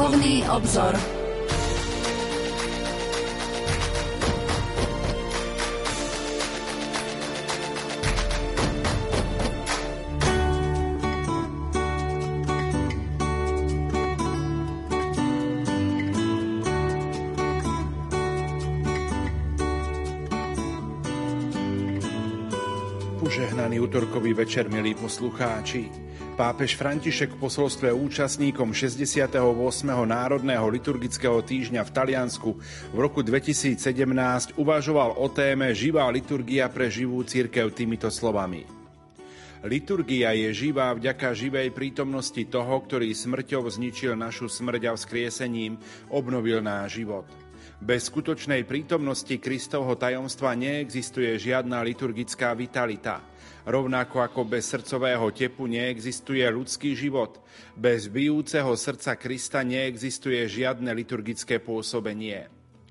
Duchovný obzor. Požehnaný útorkový večer, milí poslucháči. Pápež František v posolstve účastníkom 68. Národného liturgického týždňa v Taliansku v roku 2017 uvažoval o téme Živá liturgia pre živú církev týmito slovami. Liturgia je živá vďaka živej prítomnosti toho, ktorý smrťou zničil našu smrť a vzkriesením obnovil náš život. Bez skutočnej prítomnosti Kristovho tajomstva neexistuje žiadna liturgická vitalita. Rovnako ako bez srdcového tepu neexistuje ľudský život, bez bijúceho srdca Krista neexistuje žiadne liturgické pôsobenie.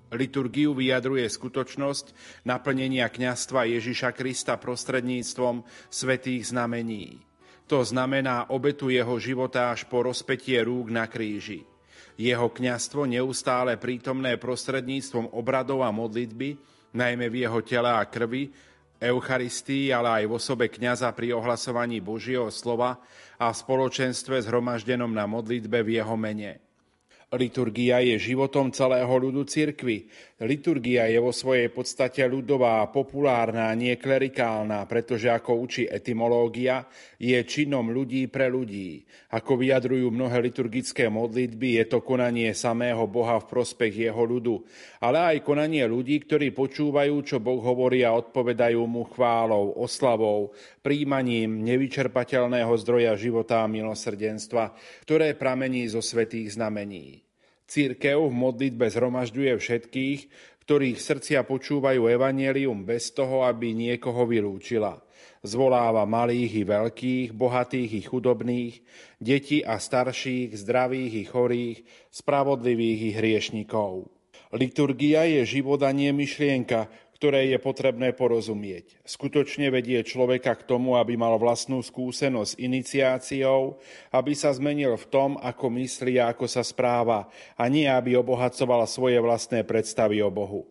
Liturgiu vyjadruje skutočnosť naplnenia kňastva Ježiša Krista prostredníctvom svetých znamení. To znamená obetu jeho života až po rozpetie rúk na kríži. Jeho kňastvo neustále prítomné prostredníctvom obradov a modlitby, najmä v jeho tele a krvi, Eucharistii, ale aj v osobe kňaza pri ohlasovaní Božieho slova a v spoločenstve zhromaždenom na modlitbe v jeho mene. Liturgia je životom celého ľudu cirkvy. Liturgia je vo svojej podstate ľudová, populárna, nie klerikálna, pretože ako učí etymológia, je činom ľudí pre ľudí. Ako vyjadrujú mnohé liturgické modlitby, je to konanie samého Boha v prospech jeho ľudu, ale aj konanie ľudí, ktorí počúvajú, čo Boh hovorí a odpovedajú mu chválou, oslavou, príjmaním nevyčerpateľného zdroja života a milosrdenstva, ktoré pramení zo svetých znamení. Církev v modlitbe zhromažďuje všetkých, ktorých srdcia počúvajú evanelium bez toho, aby niekoho vylúčila. Zvoláva malých i veľkých, bohatých i chudobných, detí a starších, zdravých i chorých, spravodlivých i hriešnikov. Liturgia je živodanie myšlienka, ktoré je potrebné porozumieť. Skutočne vedie človeka k tomu, aby mal vlastnú skúsenosť s iniciáciou, aby sa zmenil v tom, ako myslí a ako sa správa, a nie aby obohacoval svoje vlastné predstavy o Bohu.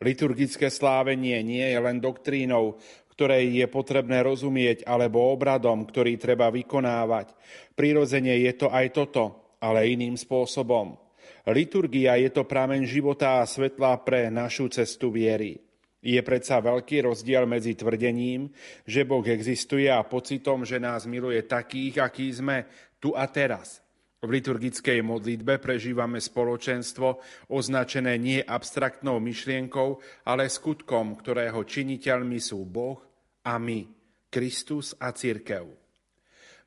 Liturgické slávenie nie je len doktrínou, ktorej je potrebné rozumieť, alebo obradom, ktorý treba vykonávať. Prirodzene je to aj toto, ale iným spôsobom. Liturgia je to prameň života a svetla pre našu cestu viery. Je predsa veľký rozdiel medzi tvrdením, že Boh existuje a pocitom, že nás miluje takých, akí sme tu a teraz. V liturgickej modlitbe prežívame spoločenstvo označené nie abstraktnou myšlienkou, ale skutkom, ktorého činiteľmi sú Boh a my, Kristus a Církev.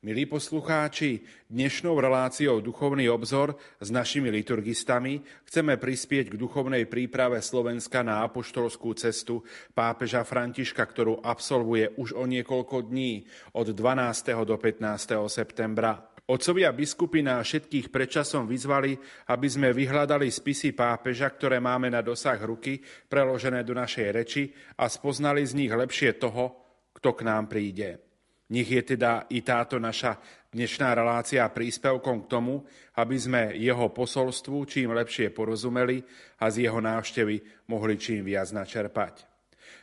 Milí poslucháči, dnešnou reláciou Duchovný obzor s našimi liturgistami chceme prispieť k duchovnej príprave Slovenska na apoštolskú cestu pápeža Františka, ktorú absolvuje už o niekoľko dní od 12. do 15. septembra. Otcovia biskupy na všetkých predčasom vyzvali, aby sme vyhľadali spisy pápeža, ktoré máme na dosah ruky, preložené do našej reči a spoznali z nich lepšie toho, kto k nám príde. Nech je teda i táto naša dnešná relácia príspevkom k tomu, aby sme jeho posolstvu čím lepšie porozumeli a z jeho návštevy mohli čím viac načerpať.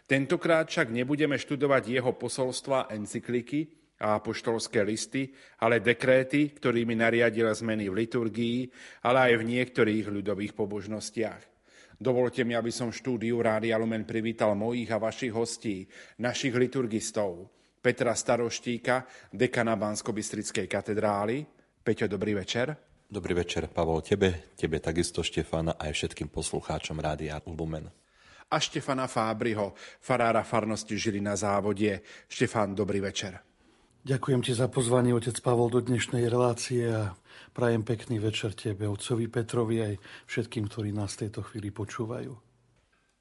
Tentokrát však nebudeme študovať jeho posolstva encykliky a apoštolské listy, ale dekréty, ktorými nariadil zmeny v liturgii, ale aj v niektorých ľudových pobožnostiach. Dovolte mi, aby som štúdiu Rádia Lumen privítal mojich a vašich hostí, našich liturgistov, Petra Staroštíka, dekana Bansko-Bystrickej katedrály. Peťo, dobrý večer. Dobrý večer, Pavol, tebe, tebe takisto, Štefana, aj všetkým poslucháčom Rádia Lumen. A Štefana Fábriho, farára farnosti Žili na závodie. Štefán, dobrý večer. Ďakujem ti za pozvanie, otec Pavol, do dnešnej relácie a prajem pekný večer tebe, otcovi Petrovi aj všetkým, ktorí nás v tejto chvíli počúvajú.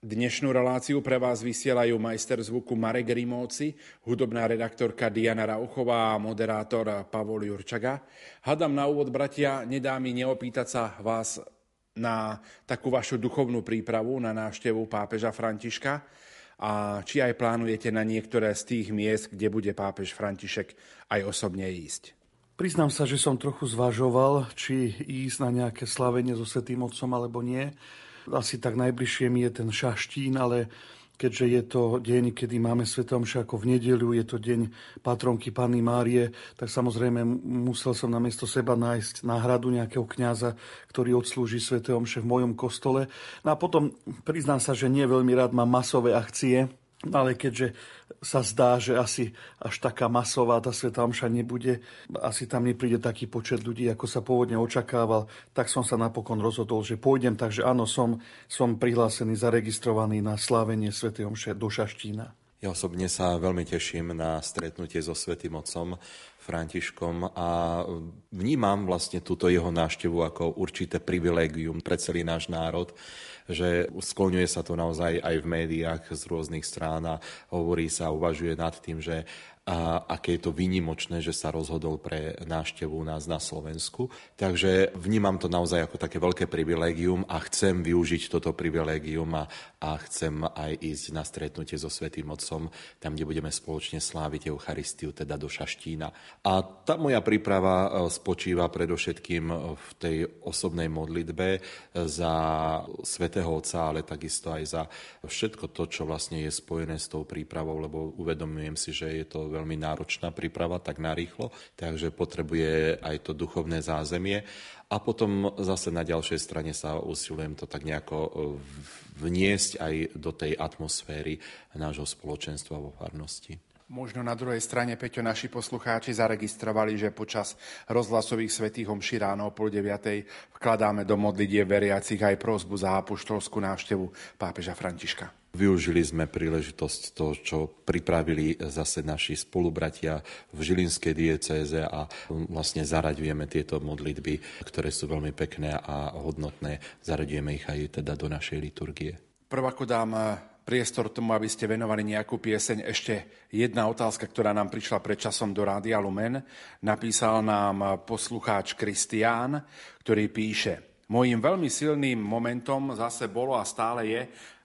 Dnešnú reláciu pre vás vysielajú majster zvuku Marek Rimóci, hudobná redaktorka Diana Rauchová a moderátor Pavol Jurčaga. Hadam na úvod, bratia, nedá mi neopýtať sa vás na takú vašu duchovnú prípravu na návštevu pápeža Františka a či aj plánujete na niektoré z tých miest, kde bude pápež František aj osobne ísť. Priznám sa, že som trochu zvažoval, či ísť na nejaké slavenie so Svetým Otcom alebo nie. Asi tak najbližšie mi je ten Šaštín, ale keďže je to deň, kedy máme Svetomša ako v nedeľu, je to deň patronky Panny Márie, tak samozrejme musel som namiesto seba nájsť náhradu nejakého kňaza, ktorý odslúži Svete Omše v mojom kostole. No a potom priznám sa, že nie veľmi rád mám masové akcie, ale keďže sa zdá, že asi až taká masová tá Sveta Omša nebude, asi tam nepríde taký počet ľudí, ako sa pôvodne očakával, tak som sa napokon rozhodol, že pôjdem. Takže áno, som, som prihlásený, zaregistrovaný na slávenie Svetej Omše do Šaštína. Ja osobne sa veľmi teším na stretnutie so Svetým Otcom Františkom a vnímam vlastne túto jeho návštevu ako určité privilégium pre celý náš národ že skloňuje sa to naozaj aj v médiách z rôznych strán a hovorí sa, uvažuje nad tým, že a aké je to výnimočné, že sa rozhodol pre návštevu nás na Slovensku. Takže vnímam to naozaj ako také veľké privilégium a chcem využiť toto privilégium a, a chcem aj ísť na stretnutie so Svetým Otcom, tam, kde budeme spoločne sláviť Eucharistiu, teda do Šaštína. A tá moja príprava e, spočíva predovšetkým v tej osobnej modlitbe za Svetého Otca, ale takisto aj za všetko to, čo vlastne je spojené s tou prípravou, lebo uvedomujem si, že je to veľmi náročná príprava tak narýchlo, takže potrebuje aj to duchovné zázemie. A potom zase na ďalšej strane sa usilujem to tak nejako e, vniesť aj do tej atmosféry nášho spoločenstva vo farnosti. Možno na druhej strane, Peťo, naši poslucháči zaregistrovali, že počas rozhlasových svetých homší ráno o pol deviatej vkladáme do modlitie veriacich aj prozbu za apoštolskú návštevu pápeža Františka. Využili sme príležitosť to, čo pripravili zase naši spolubratia v Žilinskej diecéze a vlastne zaraďujeme tieto modlitby, ktoré sú veľmi pekné a hodnotné. Zaraďujeme ich aj teda do našej liturgie. Prv ako dám priestor tomu, aby ste venovali nejakú pieseň. Ešte jedna otázka, ktorá nám prišla pred časom do Rádia Lumen. Napísal nám poslucháč Kristián, ktorý píše Mojím veľmi silným momentom zase bolo a stále je,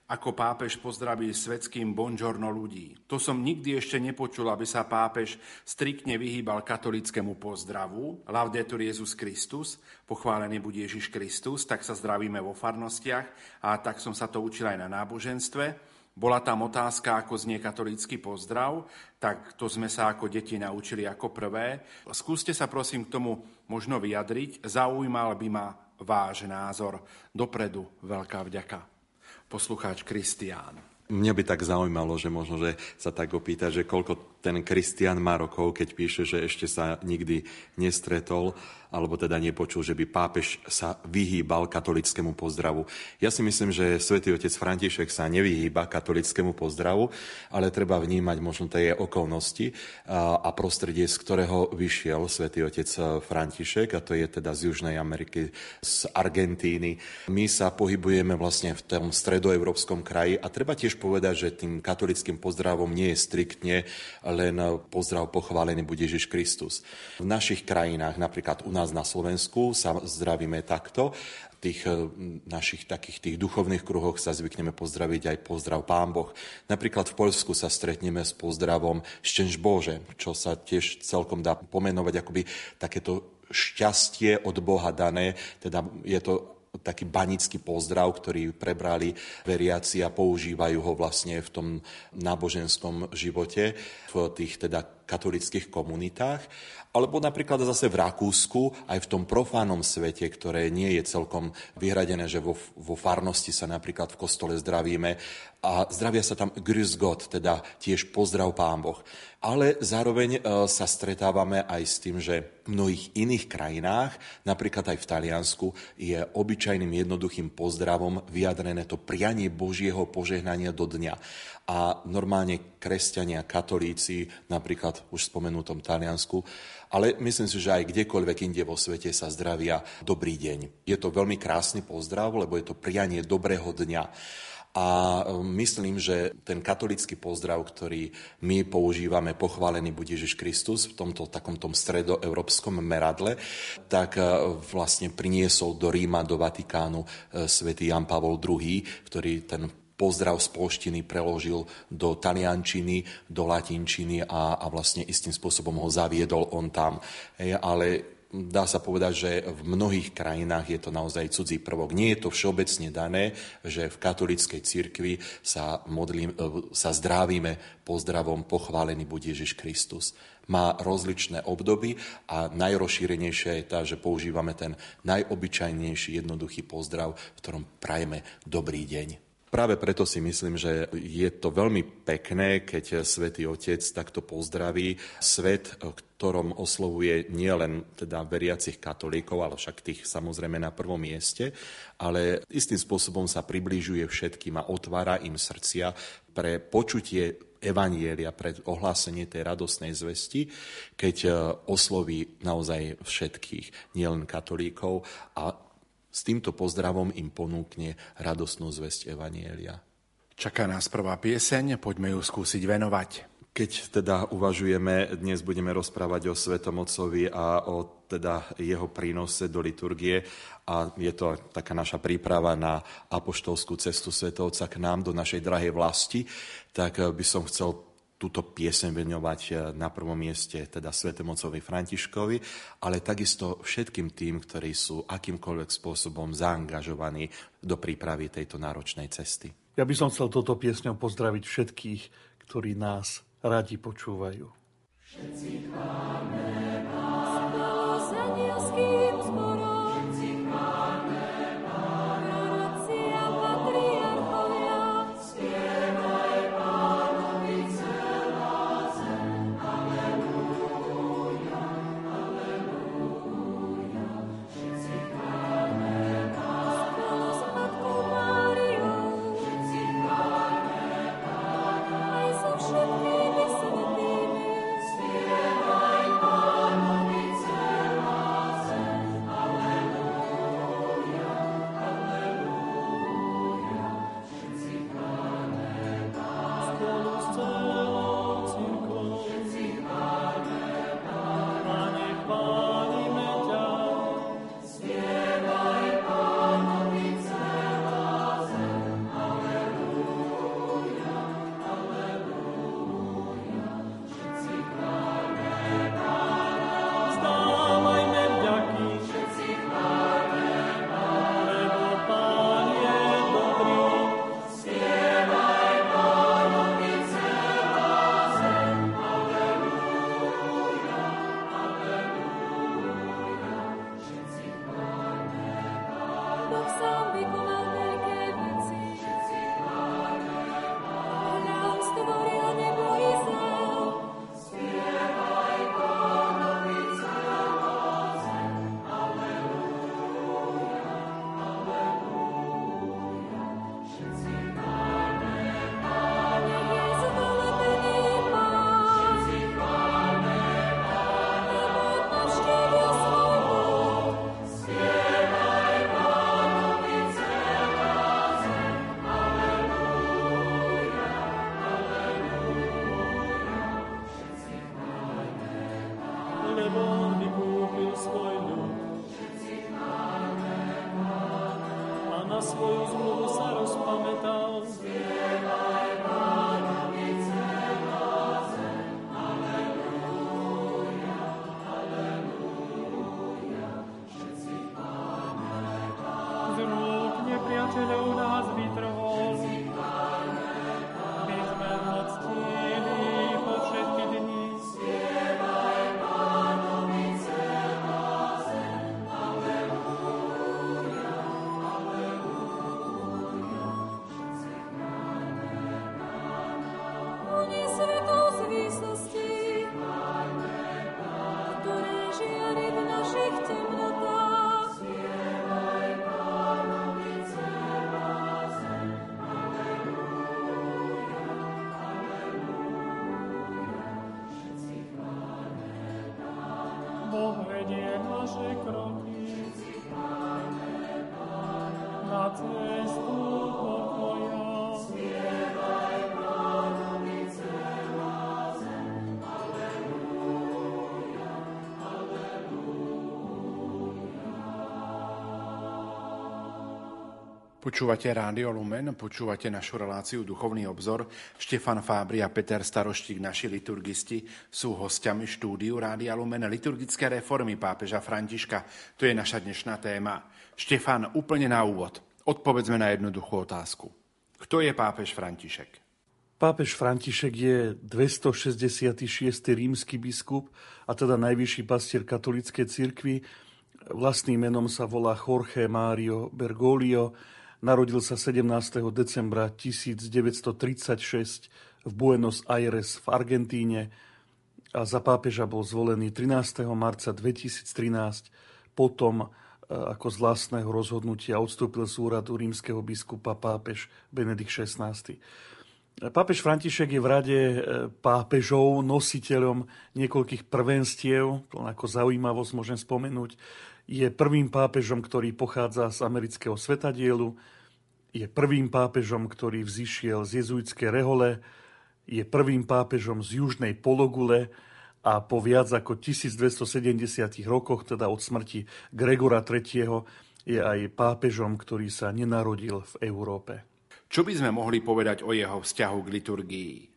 ako pápež pozdraví svetským bonžorno ľudí. To som nikdy ešte nepočul, aby sa pápež striktne vyhýbal katolickému pozdravu. Laudetur Jezus Kristus, pochválený bude Ježiš Kristus, tak sa zdravíme vo farnostiach a tak som sa to učil aj na náboženstve. Bola tam otázka, ako znie katolícky pozdrav, tak to sme sa ako deti naučili ako prvé. Skúste sa prosím k tomu možno vyjadriť. Zaujímal by ma váš názor. Dopredu veľká vďaka. Poslucháč Kristián. Mňa by tak zaujímalo, že možno, že sa tak opýta, že koľko ten Kristian má rokov, keď píše, že ešte sa nikdy nestretol alebo teda nepočul, že by pápež sa vyhýbal katolickému pozdravu. Ja si myslím, že svätý otec František sa nevyhýba katolickému pozdravu, ale treba vnímať možno tie okolnosti a prostredie, z ktorého vyšiel svätý otec František, a to je teda z Južnej Ameriky, z Argentíny. My sa pohybujeme vlastne v tom stredoeurópskom kraji a treba tiež povedať, že tým katolickým pozdravom nie je striktne len pozdrav pochválený bude Ježiš Kristus. V našich krajinách, napríklad u nás na Slovensku sa zdravíme takto. Tých eh, našich takých tých duchovných kruhoch sa zvykneme pozdraviť aj pozdrav Pán Boh. Napríklad v Poľsku sa stretneme s pozdravom Štenž Bože, čo sa tiež celkom dá pomenovať akoby takéto šťastie od Boha dané, teda je to taký banický pozdrav, ktorý prebrali veriaci a používajú ho vlastne v tom náboženskom živote, v tých teda katolických komunitách. Alebo napríklad zase v Rakúsku, aj v tom profánom svete, ktoré nie je celkom vyhradené, že vo, vo farnosti sa napríklad v kostole zdravíme a zdravia sa tam Grüß Gott, teda tiež pozdrav Pán Boh. Ale zároveň e, sa stretávame aj s tým, že v mnohých iných krajinách, napríklad aj v Taliansku, je obyčajným jednoduchým pozdravom vyjadrené to prianie Božieho požehnania do dňa. A normálne kresťania, katolíci, napríklad už spomenutom Taliansku, ale myslím si, že aj kdekoľvek inde vo svete sa zdravia dobrý deň. Je to veľmi krásny pozdrav, lebo je to prianie dobrého dňa. A um, myslím, že ten katolický pozdrav, ktorý my používame, pochválený bude Ježiš Kristus v tomto takom tom stredoeurópskom meradle, tak uh, vlastne priniesol do Ríma, do Vatikánu uh, svätý Jan Pavol II, ktorý ten pozdrav z polštiny preložil do taliančiny, do latinčiny a, a vlastne istým spôsobom ho zaviedol on tam. Hej, ale dá sa povedať, že v mnohých krajinách je to naozaj cudzí prvok. Nie je to všeobecne dané, že v katolíckej cirkvi sa, modlím, e, sa zdravíme pozdravom pochválený buď Ježiš Kristus. Má rozličné obdoby a najrozšírenejšia je tá, že používame ten najobyčajnejší jednoduchý pozdrav, v ktorom prajeme dobrý deň. Práve preto si myslím, že je to veľmi pekné, keď svätý Otec takto pozdraví svet, ktorom oslovuje nielen teda veriacich katolíkov, ale však tých samozrejme na prvom mieste, ale istým spôsobom sa približuje všetkým a otvára im srdcia pre počutie Evanielia, pre ohlásenie tej radosnej zvesti, keď osloví naozaj všetkých, nielen katolíkov a s týmto pozdravom im ponúkne radosnú zväzť Evanielia. Čaká nás prvá pieseň, poďme ju skúsiť venovať. Keď teda uvažujeme, dnes budeme rozprávať o Svetom Otcovi a o teda jeho prínose do liturgie a je to taká naša príprava na apoštolskú cestu Svetovca k nám do našej drahej vlasti, tak by som chcel túto piesem venovať eh, na prvom mieste teda Svetemocovi Františkovi, ale takisto všetkým tým, ktorí sú akýmkoľvek spôsobom zaangažovaní do prípravy tejto náročnej cesty. Ja by som chcel toto piesňou pozdraviť všetkých, ktorí nás radi počúvajú. Všetci chváme Počúvate Rádio Lumen, počúvate našu reláciu Duchovný obzor. Štefan Fábri a Peter Staroštík, naši liturgisti, sú hostiami štúdiu Rádia Lumen. Liturgické reformy pápeža Františka, to je naša dnešná téma. Štefan, úplne na úvod, odpovedzme na jednoduchú otázku. Kto je pápež František? Pápež František je 266. rímsky biskup a teda najvyšší pastier katolíckej cirkvi. Vlastným menom sa volá Jorge Mario Bergoglio Narodil sa 17. decembra 1936 v Buenos Aires v Argentíne a za pápeža bol zvolený 13. marca 2013. Potom e, ako z vlastného rozhodnutia odstúpil z úradu rímskeho biskupa pápež Benedikt XVI. Pápež František je v rade e, pápežov, nositeľom niekoľkých prvenstiev, to ako zaujímavosť môžem spomenúť je prvým pápežom, ktorý pochádza z amerického svetadielu, je prvým pápežom, ktorý vzýšiel z jezuitskej rehole, je prvým pápežom z južnej pologule a po viac ako 1270 rokoch, teda od smrti Gregora III., je aj pápežom, ktorý sa nenarodil v Európe. Čo by sme mohli povedať o jeho vzťahu k liturgii?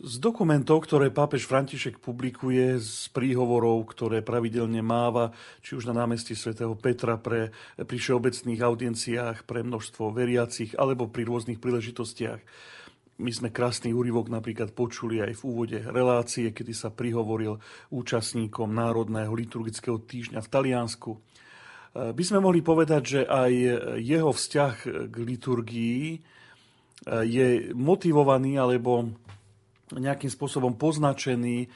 Z dokumentov, ktoré pápež František publikuje, z príhovorov, ktoré pravidelne máva, či už na námestí svätého Petra pre, pri všeobecných audienciách pre množstvo veriacich, alebo pri rôznych príležitostiach. My sme krásny úryvok napríklad počuli aj v úvode relácie, kedy sa prihovoril účastníkom Národného liturgického týždňa v Taliansku. By sme mohli povedať, že aj jeho vzťah k liturgii je motivovaný alebo nejakým spôsobom poznačený e,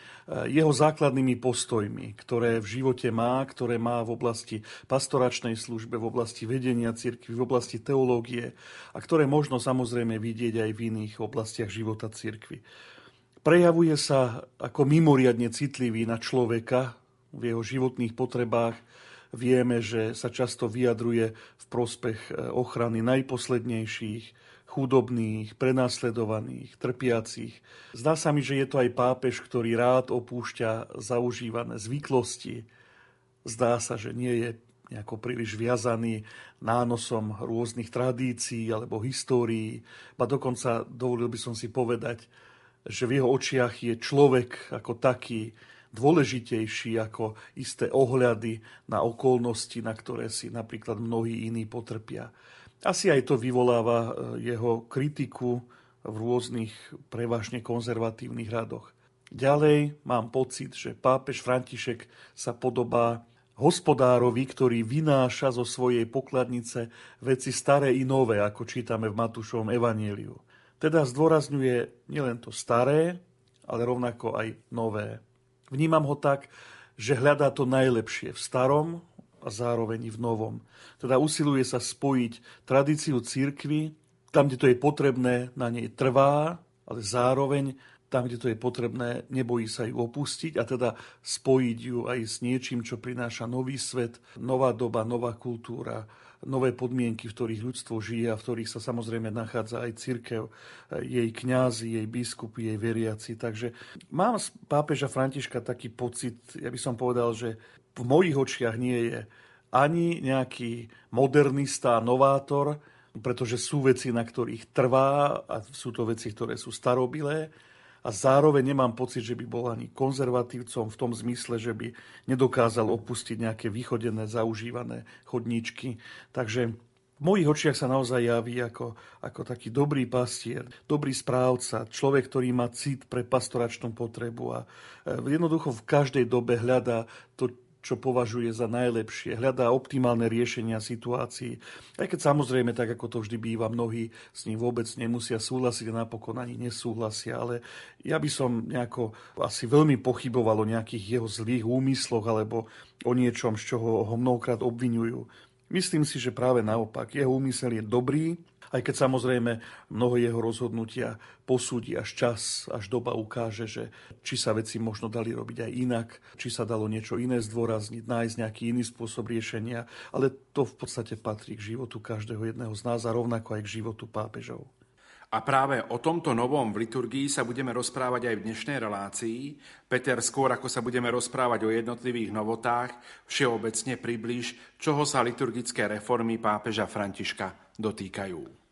jeho základnými postojmi, ktoré v živote má, ktoré má v oblasti pastoračnej službe, v oblasti vedenia cirkvi, v oblasti teológie a ktoré možno samozrejme vidieť aj v iných oblastiach života cirkvi. Prejavuje sa ako mimoriadne citlivý na človeka v jeho životných potrebách. Vieme, že sa často vyjadruje v prospech e, ochrany najposlednejších, chudobných, prenasledovaných, trpiacich. Zdá sa mi, že je to aj pápež, ktorý rád opúšťa zaužívané zvyklosti. Zdá sa, že nie je nejako príliš viazaný nánosom rôznych tradícií alebo histórií. Ba dokonca dovolil by som si povedať, že v jeho očiach je človek ako taký dôležitejší ako isté ohľady na okolnosti, na ktoré si napríklad mnohí iní potrpia. Asi aj to vyvoláva e, jeho kritiku v rôznych prevažne konzervatívnych radoch. Ďalej mám pocit, že pápež František sa podobá hospodárovi, ktorý vynáša zo svojej pokladnice veci staré i nové, ako čítame v Matúšovom evanieliu. Teda zdôrazňuje nielen to staré, ale rovnako aj nové. Vnímam ho tak, že hľadá to najlepšie v starom, a zároveň i v novom. Teda usiluje sa spojiť tradíciu církvy, tam, kde to je potrebné, na nej trvá, ale zároveň tam, kde to je potrebné, nebojí sa ju opustiť a teda spojiť ju aj s niečím, čo prináša nový svet, nová doba, nová kultúra, nové podmienky, v ktorých ľudstvo žije a v ktorých sa samozrejme nachádza aj církev, jej kňazi, jej biskupy, jej veriaci. Takže mám z pápeža Františka taký pocit, ja by som povedal, že v mojich očiach nie je ani nejaký modernista, novátor, pretože sú veci, na ktorých trvá a sú to veci, ktoré sú starobilé a zároveň nemám pocit, že by bol ani konzervatívcom v tom zmysle, že by nedokázal opustiť nejaké vychodené, zaužívané chodníčky. Takže v mojich očiach sa naozaj javí ako, ako taký dobrý pastier, dobrý správca, človek, ktorý má cit pre pastoračnú potrebu a e, jednoducho v každej dobe hľadá to, čo považuje za najlepšie, hľadá optimálne riešenia situácií. Aj keď samozrejme, tak ako to vždy býva, mnohí s ním vôbec nemusia súhlasiť a napokon ani nesúhlasia, ale ja by som nejako asi veľmi pochyboval o nejakých jeho zlých úmysloch alebo o niečom, z čoho ho mnohokrát obvinujú. Myslím si, že práve naopak, jeho úmysel je dobrý, aj keď samozrejme mnoho jeho rozhodnutia posúdi až čas, až doba ukáže, že či sa veci možno dali robiť aj inak, či sa dalo niečo iné zdôrazniť, nájsť nejaký iný spôsob riešenia, ale to v podstate patrí k životu každého jedného z nás a rovnako aj k životu pápežov. A práve o tomto novom v liturgii sa budeme rozprávať aj v dnešnej relácii. Peter, skôr ako sa budeme rozprávať o jednotlivých novotách, všeobecne približ, čoho sa liturgické reformy pápeža Františka dotýkajú.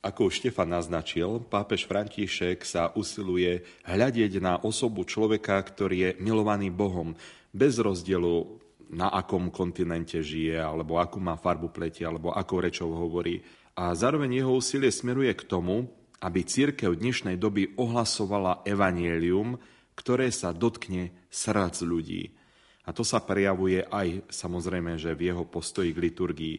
Ako Štefan naznačil, pápež František sa usiluje hľadieť na osobu človeka, ktorý je milovaný Bohom, bez rozdielu na akom kontinente žije, alebo akú má farbu pleti, alebo akou rečou hovorí a zároveň jeho úsilie smeruje k tomu, aby církev dnešnej doby ohlasovala evanielium, ktoré sa dotkne srdc ľudí. A to sa prejavuje aj samozrejme, že v jeho postoji k liturgii,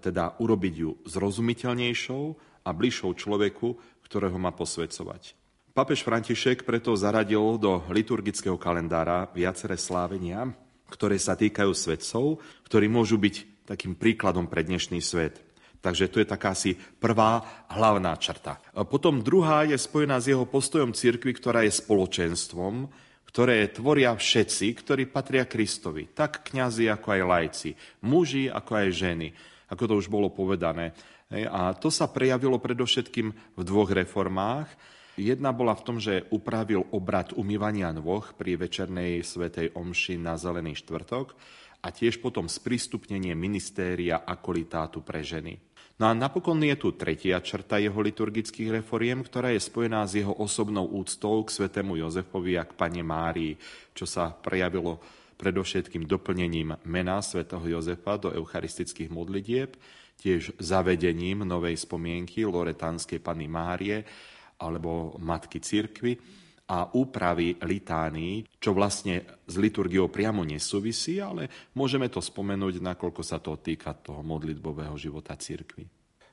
teda urobiť ju zrozumiteľnejšou a bližšou človeku, ktorého má posvedcovať. Papež František preto zaradil do liturgického kalendára viaceré slávenia, ktoré sa týkajú svetcov, ktorí môžu byť takým príkladom pre dnešný svet. Takže to je taká asi prvá hlavná črta. Potom druhá je spojená s jeho postojom cirkvi, ktorá je spoločenstvom, ktoré tvoria všetci, ktorí patria Kristovi. Tak kňazi, ako aj lajci. Muži, ako aj ženy. Ako to už bolo povedané. A to sa prejavilo predovšetkým v dvoch reformách. Jedna bola v tom, že upravil obrad umývania nôh pri večernej svetej omši na Zelený štvrtok a tiež potom sprístupnenie ministéria akolitátu pre ženy. No a napokon je tu tretia črta jeho liturgických reforiem, ktorá je spojená s jeho osobnou úctou k svetému Jozefovi a k pane Márii, čo sa prejavilo predovšetkým doplnením mena svätého Jozefa do eucharistických modlitieb, tiež zavedením novej spomienky Loretánskej Pany Márie alebo Matky Cirkvy a úpravy litánií, čo vlastne s liturgiou priamo nesúvisí, ale môžeme to spomenúť, nakoľko sa to týka toho modlitbového života cirkvy.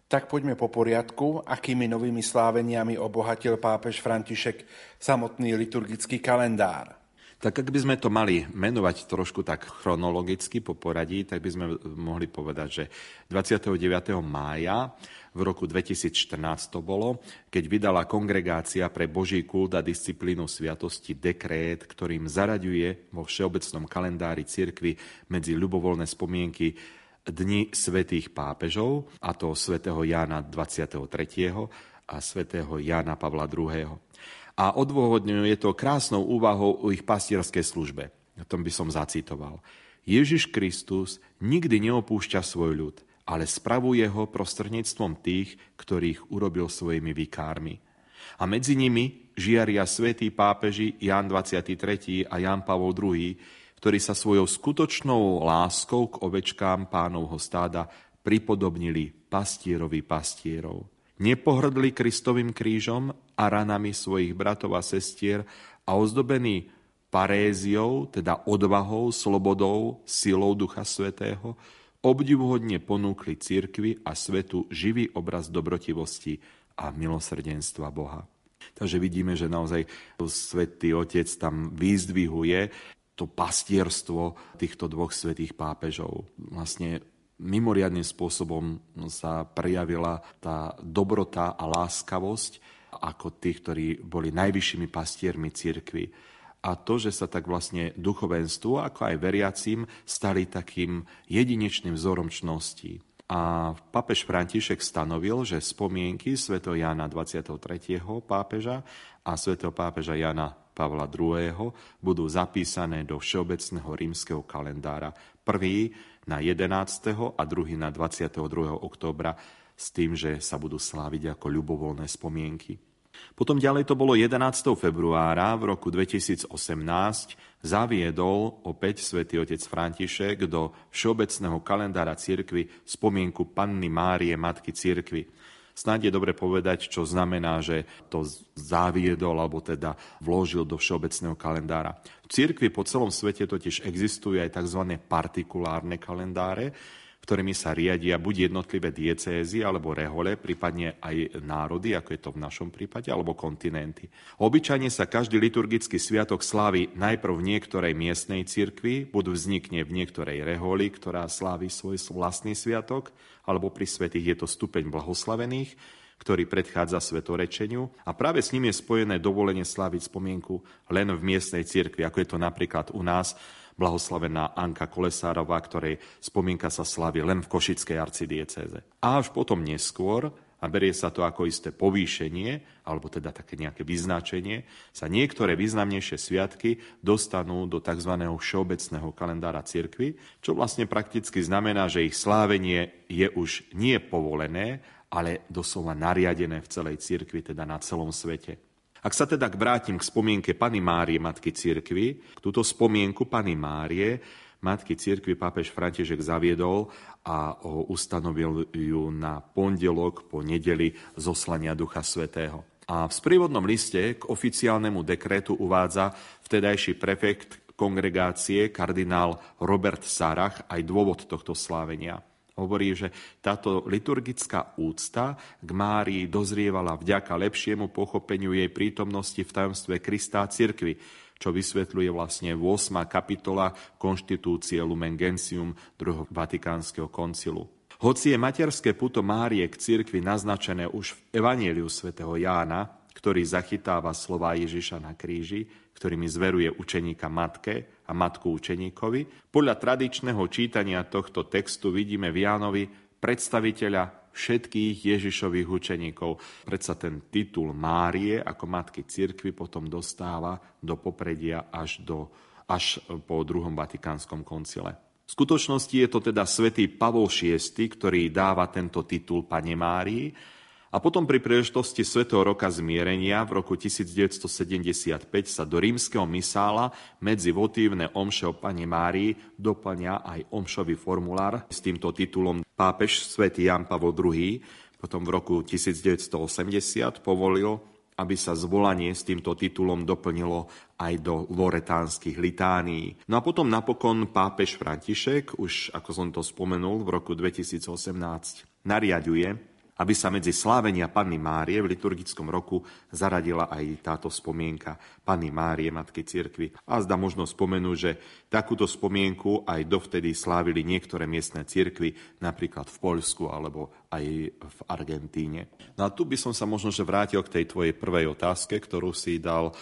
Tak poďme po poriadku, akými novými sláveniami obohatil pápež František samotný liturgický kalendár. Tak ak by sme to mali menovať trošku tak chronologicky po poradí, tak by sme mohli povedať, že 29. mája v roku 2014 to bolo, keď vydala kongregácia pre Boží kult a disciplínu sviatosti dekrét, ktorým zaraďuje vo všeobecnom kalendári cirkvy medzi ľubovoľné spomienky Dni svetých pápežov, a to svätého Jána 23. a svätého Jána Pavla II a odôvodňuje to krásnou úvahou o ich pastierskej službe. O tom by som zacitoval. Ježiš Kristus nikdy neopúšťa svoj ľud, ale spravuje ho prostredníctvom tých, ktorých urobil svojimi vikármi. A medzi nimi žiaria svätí pápeži Jan 23. a Jan Pavol II, ktorí sa svojou skutočnou láskou k ovečkám pánovho stáda pripodobnili pastierovi pastierov nepohrdli Kristovým krížom a ranami svojich bratov a sestier a ozdobení paréziou, teda odvahou, slobodou, silou Ducha Svetého, obdivuhodne ponúkli cirkvi a svetu živý obraz dobrotivosti a milosrdenstva Boha. Takže vidíme, že naozaj svätý Otec tam vyzdvihuje to pastierstvo týchto dvoch svetých pápežov. Vlastne mimoriadným spôsobom sa prejavila tá dobrota a láskavosť ako tých, ktorí boli najvyššími pastiermi cirkvy. A to, že sa tak vlastne duchovenstvu, ako aj veriacim, stali takým jedinečným vzorom čnosti. A papež František stanovil, že spomienky sv. Jana 23. pápeža a sv. pápeža Jana Pavla II. budú zapísané do všeobecného rímskeho kalendára. Prvý na 11. a druhý na 22. októbra s tým, že sa budú sláviť ako ľubovoľné spomienky. Potom ďalej to bolo 11. februára v roku 2018 zaviedol opäť svätý otec František do všeobecného kalendára cirkvy spomienku Panny Márie, Matky cirkvy. Snáď je dobre povedať, čo znamená, že to zaviedol alebo teda vložil do všeobecného kalendára. V cirkvi po celom svete totiž existujú aj tzv. partikulárne kalendáre, ktorými sa riadia buď jednotlivé diecézy alebo rehole, prípadne aj národy, ako je to v našom prípade, alebo kontinenty. Obyčajne sa každý liturgický sviatok slávi najprv v niektorej miestnej cirkvi, buď vznikne v niektorej reholi, ktorá slávi svoj vlastný sviatok, alebo pri svetých je to stupeň blahoslavených, ktorý predchádza svetorečeniu a práve s ním je spojené dovolenie sláviť spomienku len v miestnej cirkvi, ako je to napríklad u nás blahoslavená Anka Kolesárová, ktorej spomienka sa slaví len v Košickej arcidiecéze. A až potom neskôr a berie sa to ako isté povýšenie, alebo teda také nejaké vyznačenie, sa niektoré významnejšie sviatky dostanú do tzv. všeobecného kalendára cirkvy, čo vlastne prakticky znamená, že ich slávenie je už nie povolené, ale doslova nariadené v celej cirkvi, teda na celom svete. Ak sa teda vrátim k spomienke Pany Márie, Matky Cirkvy, túto spomienku Pany Márie Matky Cirkvy pápež František zaviedol a ustanovil ju na pondelok po nedeli zoslania Ducha Svetého. A v sprievodnom liste k oficiálnemu dekretu uvádza vtedajší prefekt kongregácie kardinál Robert Sarach aj dôvod tohto slávenia. Hovorí, že táto liturgická úcta k Márii dozrievala vďaka lepšiemu pochopeniu jej prítomnosti v tajomstve Krista a cirkvi, čo vysvetľuje vlastne 8. kapitola konštitúcie Lumen Gentium druhého Vatikánskeho koncilu. Hoci je materské puto Márie k cirkvi naznačené už v Evanieliu svätého Jána, ktorý zachytáva slova Ježiša na kríži, ktorými zveruje učeníka matke a matku učeníkovi. Podľa tradičného čítania tohto textu vidíme v Jánovi predstaviteľa všetkých Ježišových učeníkov. Predsa ten titul Márie ako matky cirkvy potom dostáva do popredia až, do, až po druhom Vatikánskom koncile. V skutočnosti je to teda svätý Pavol VI, ktorý dáva tento titul Pane Márii a potom pri príležitosti Svetého roka zmierenia v roku 1975 sa do rímskeho misála medzi votívne omše o Pane Márii doplňa aj omšový formulár s týmto titulom Pápež svätý Jan Pavol II potom v roku 1980 povolil, aby sa zvolanie s týmto titulom doplnilo aj do loretánskych litánií. No a potom napokon pápež František, už ako som to spomenul, v roku 2018 nariaduje, aby sa medzi slávenia Panny Márie v liturgickom roku zaradila aj táto spomienka Panny Márie, Matky Cirkvy. A zda možno spomenúť, že takúto spomienku aj dovtedy slávili niektoré miestne cirkvy, napríklad v Poľsku alebo aj v Argentíne. No a tu by som sa možno že vrátil k tej tvojej prvej otázke, ktorú si dal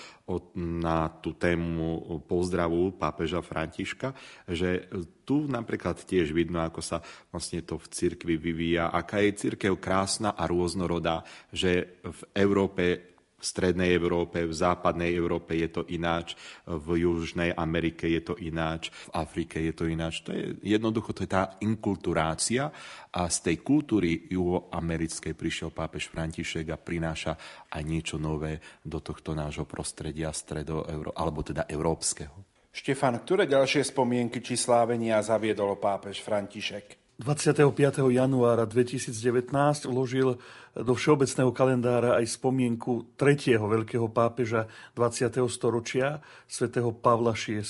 na tú tému pozdravu pápeža Františka, že tu napríklad tiež vidno, ako sa vlastne to v cirkvi vyvíja, aká je cirkev krásna a rôznorodá, že v Európe v strednej Európe, v západnej Európe je to ináč, v južnej Amerike je to ináč, v Afrike je to ináč. To je jednoducho to je tá inkulturácia a z tej kultúry juhoamerickej prišiel pápež František a prináša aj niečo nové do tohto nášho prostredia stredo alebo teda európskeho. Štefan, ktoré ďalšie spomienky či slávenia zaviedol pápež František? 25. januára 2019 vložil do všeobecného kalendára aj spomienku tretieho veľkého pápeža 20. storočia, svätého Pavla VI.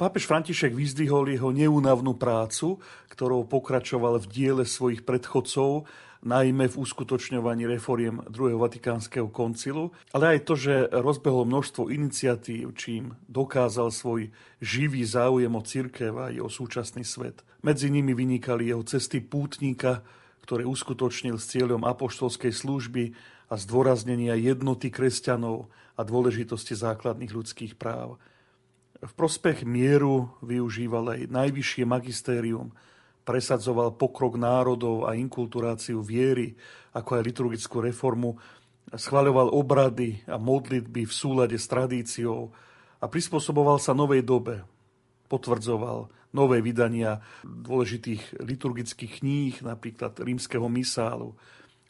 Pápež František vyzdvihol jeho neúnavnú prácu, ktorou pokračoval v diele svojich predchodcov najmä v uskutočňovaní reforiem druhého Vatikánskeho koncilu, ale aj to, že rozbehlo množstvo iniciatív, čím dokázal svoj živý záujem o církev a o súčasný svet. Medzi nimi vynikali jeho cesty pútnika, ktoré uskutočnil s cieľom apoštolskej služby a zdôraznenia jednoty kresťanov a dôležitosti základných ľudských práv. V prospech mieru využíval aj najvyššie magistérium, presadzoval pokrok národov a inkulturáciu viery, ako aj liturgickú reformu, schvaľoval obrady a modlitby v súlade s tradíciou a prispôsoboval sa novej dobe. Potvrdzoval nové vydania dôležitých liturgických kníh, napríklad rímskeho misálu.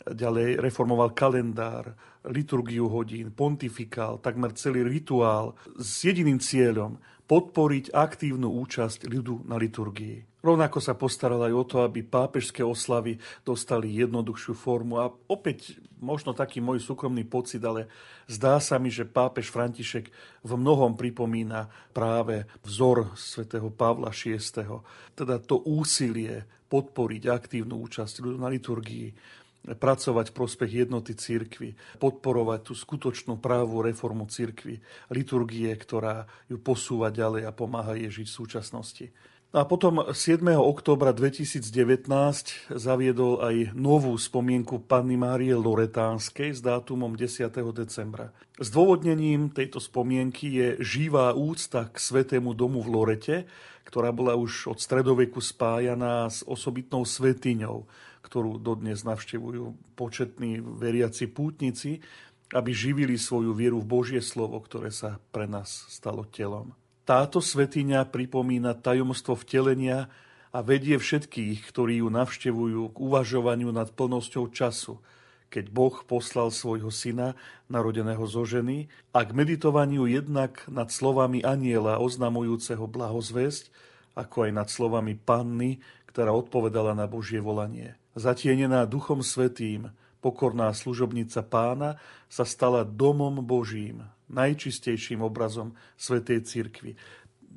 Ďalej reformoval kalendár, liturgiu hodín, pontifikál, takmer celý rituál s jediným cieľom podporiť aktívnu účasť ľudu na liturgii. Rovnako sa postaral aj o to, aby pápežské oslavy dostali jednoduchšiu formu a opäť možno taký môj súkromný pocit, ale zdá sa mi, že pápež František v mnohom pripomína práve vzor svätého Pavla VI. Teda to úsilie podporiť aktívnu účasť ľudu na liturgii, pracovať v prospech jednoty církvy, podporovať tú skutočnú právú reformu církvy, liturgie, ktorá ju posúva ďalej a pomáha jej žiť v súčasnosti. A potom 7. októbra 2019 zaviedol aj novú spomienku Panny Márie Loretánskej s dátumom 10. decembra. Zdôvodnením tejto spomienky je živá úcta k Svetému domu v Lorete, ktorá bola už od stredoveku spájaná s osobitnou svetiňou, ktorú dodnes navštevujú početní veriaci pútnici, aby živili svoju vieru v Božie slovo, ktoré sa pre nás stalo telom. Táto svetiňa pripomína tajomstvo vtelenia a vedie všetkých, ktorí ju navštevujú k uvažovaniu nad plnosťou času, keď Boh poslal svojho syna, narodeného zo ženy, a k meditovaniu jednak nad slovami aniela oznamujúceho blahozvesť, ako aj nad slovami panny, ktorá odpovedala na Božie volanie. Zatienená Duchom Svetým, pokorná služobnica pána sa stala domom Božím, najčistejším obrazom Svetej Cirkvi.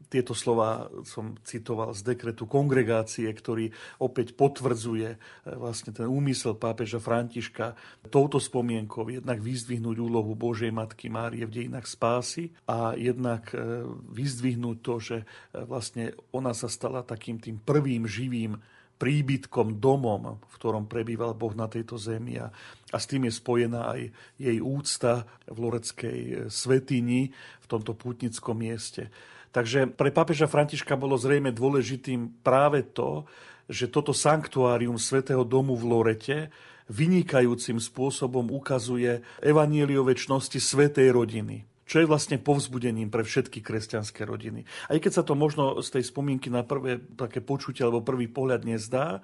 Tieto slova som citoval z dekretu kongregácie, ktorý opäť potvrdzuje e, vlastne ten úmysel pápeža Františka touto spomienkou jednak vyzdvihnúť úlohu Božej Matky Márie v dejinách spásy a jednak e, vyzdvihnúť to, že e, vlastne ona sa stala takým tým prvým živým príbytkom, domom, v ktorom prebýval Boh na tejto zemi a, a s tým je spojená aj jej úcta v Loreckej svetini v tomto pútnickom mieste. Takže pre pápeža Františka bolo zrejme dôležitým práve to, že toto sanktuárium Svetého domu v Lorete vynikajúcim spôsobom ukazuje evanieliu väčšnosti Svetej rodiny čo je vlastne povzbudením pre všetky kresťanské rodiny. Aj keď sa to možno z tej spomienky na prvé také počutie alebo prvý pohľad nezdá,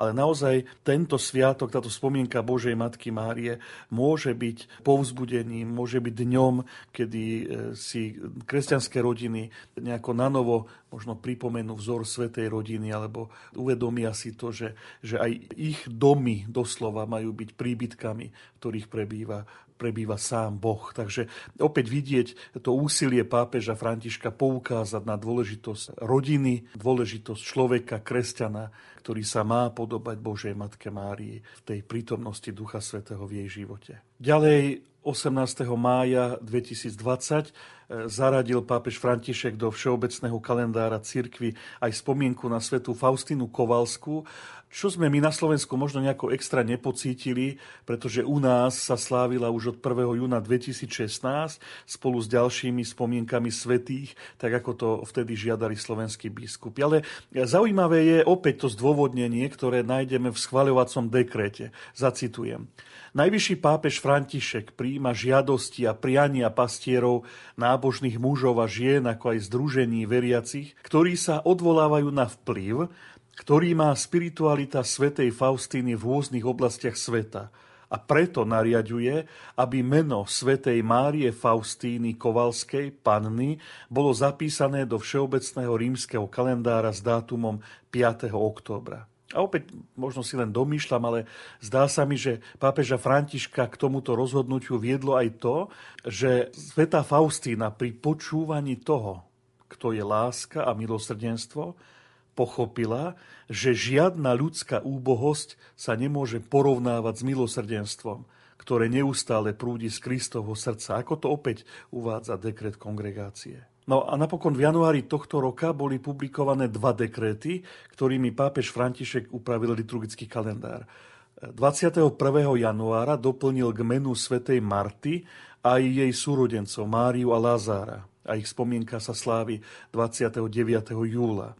ale naozaj tento sviatok, táto spomienka Božej Matky Márie môže byť povzbudením, môže byť dňom, kedy e, si kresťanské rodiny nejako nanovo možno pripomenú vzor Svetej rodiny alebo uvedomia si to, že, že aj ich domy doslova majú byť príbytkami, v ktorých prebýva prebýva sám Boh. Takže opäť vidieť to úsilie pápeža Františka poukázať na dôležitosť rodiny, dôležitosť človeka, kresťana, ktorý sa má podobať Božej Matke Márii v tej prítomnosti Ducha Svetého v jej živote. Ďalej 18. mája 2020 e, zaradil pápež František do všeobecného kalendára cirkvy aj spomienku na svetu Faustinu Kovalsku, čo sme my na Slovensku možno nejako extra nepocítili, pretože u nás sa slávila už od 1. júna 2016 spolu s ďalšími spomienkami svetých, tak ako to vtedy žiadali slovenskí biskupy. Ale zaujímavé je opäť to zdôvodnenie, ktoré nájdeme v schvaľovacom dekrete. Zacitujem. Najvyšší pápež František príjima žiadosti a priania pastierov, nábožných mužov a žien, ako aj združení veriacich, ktorí sa odvolávajú na vplyv, ktorý má spiritualita svätej Faustíny v rôznych oblastiach sveta a preto nariaduje, aby meno svätej Márie Faustíny Kovalskej, panny, bolo zapísané do Všeobecného rímskeho kalendára s dátumom 5. októbra. A opäť možno si len domýšľam, ale zdá sa mi, že pápeža Františka k tomuto rozhodnutiu viedlo aj to, že sveta Faustína pri počúvaní toho, kto je láska a milosrdenstvo, pochopila, že žiadna ľudská úbohosť sa nemôže porovnávať s milosrdenstvom, ktoré neustále prúdi z Kristovho srdca, ako to opäť uvádza dekret kongregácie. No a napokon v januári tohto roka boli publikované dva dekréty, ktorými pápež František upravil liturgický kalendár. 21. januára doplnil k menu svätej Marty aj jej súrodencov Máriu a Lázára a ich spomienka sa slávi 29. júla.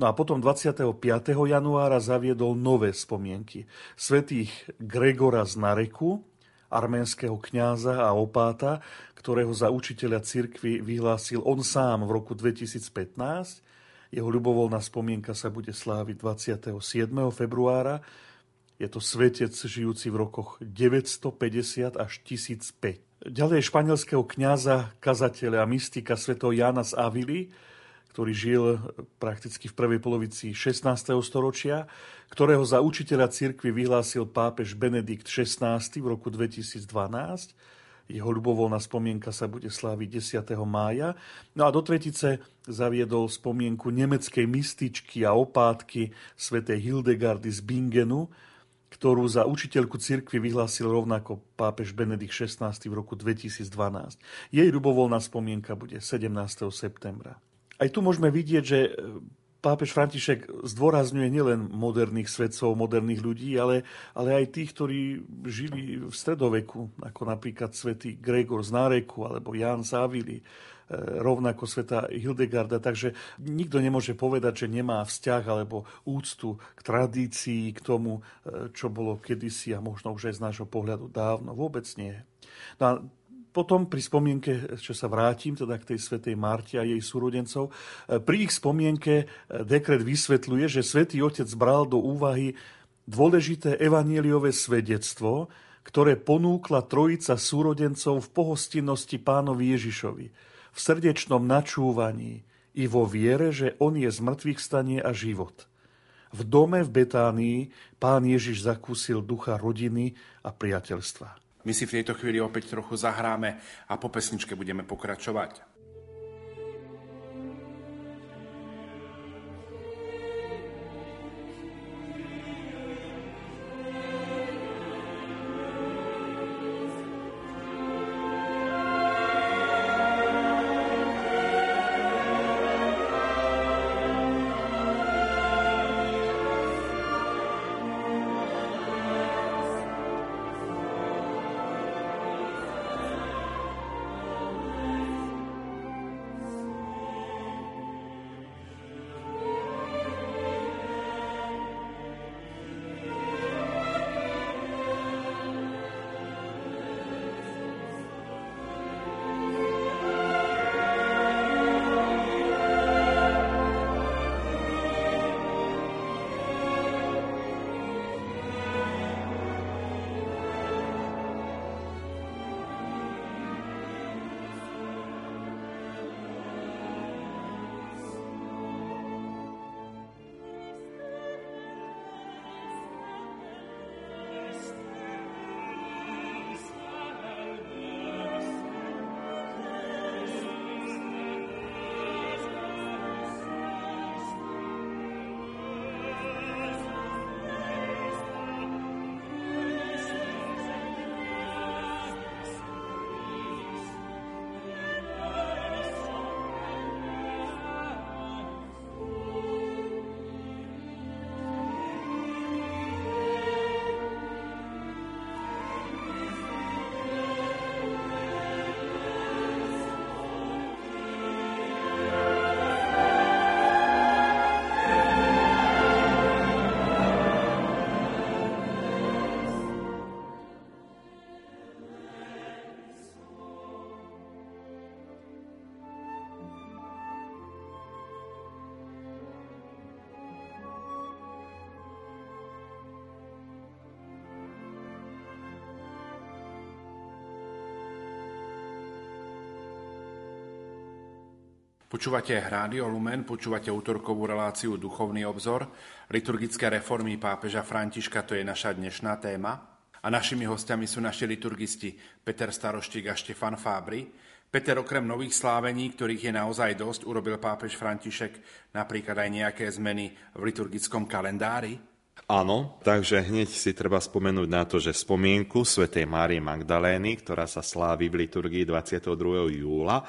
No a potom 25. januára zaviedol nové spomienky svetých Gregora z Nareku, arménskeho kňaza a opáta, ktorého za učiteľa cirkvy vyhlásil on sám v roku 2015. Jeho ľubovoľná spomienka sa bude sláviť 27. februára. Je to svetec žijúci v rokoch 950 až 1005. Ďalej španielského kňaza, kazateľa a mystika svätého Jana z Avily, ktorý žil prakticky v prvej polovici 16. storočia, ktorého za učiteľa cirkvi vyhlásil pápež Benedikt XVI v roku 2012. Jeho ľubovoľná spomienka sa bude sláviť 10. mája. No a do tretice zaviedol spomienku nemeckej mystičky a opátky svätej Hildegardy z Bingenu, ktorú za učiteľku cirkvi vyhlásil rovnako pápež Benedikt XVI v roku 2012. Jej ľubovoľná spomienka bude 17. septembra. Aj tu môžeme vidieť, že e, pápež František zdôrazňuje nielen moderných svedcov, moderných ľudí, ale, ale aj tých, ktorí žili v stredoveku, ako napríklad svätý Gregor z Náreku alebo Ján Závili, e, rovnako sveta Hildegarda. Takže nikto nemôže povedať, že nemá vzťah alebo úctu k tradícii, k tomu, e, čo bolo kedysi a možno už aj z nášho pohľadu dávno. Vôbec nie. No a potom pri spomienke, čo sa vrátim teda k tej svetej Marte a jej súrodencov, e, pri ich spomienke e, dekret vysvetľuje, že svätý Otec bral do úvahy dôležité evanieliové svedectvo, ktoré ponúkla trojica súrodencov v pohostinnosti pánovi Ježišovi, v srdečnom načúvaní i vo viere, že on je z mŕtvych stanie a život. V dome v Betánii pán Ježiš zakúsil ducha rodiny a priateľstva. My si v tejto chvíli opäť trochu zahráme a po pesničke budeme pokračovať. Počúvate Rádio Lumen, počúvate útorkovú reláciu Duchovný obzor, liturgické reformy pápeža Františka, to je naša dnešná téma. A našimi hostiami sú naši liturgisti Peter Staroštík a Štefan Fábry. Peter okrem nových slávení, ktorých je naozaj dosť, urobil pápež František napríklad aj nejaké zmeny v liturgickom kalendári? Áno, takže hneď si treba spomenúť na to, že spomienku svätej Márie Magdalény, ktorá sa slávi v liturgii 22. júla,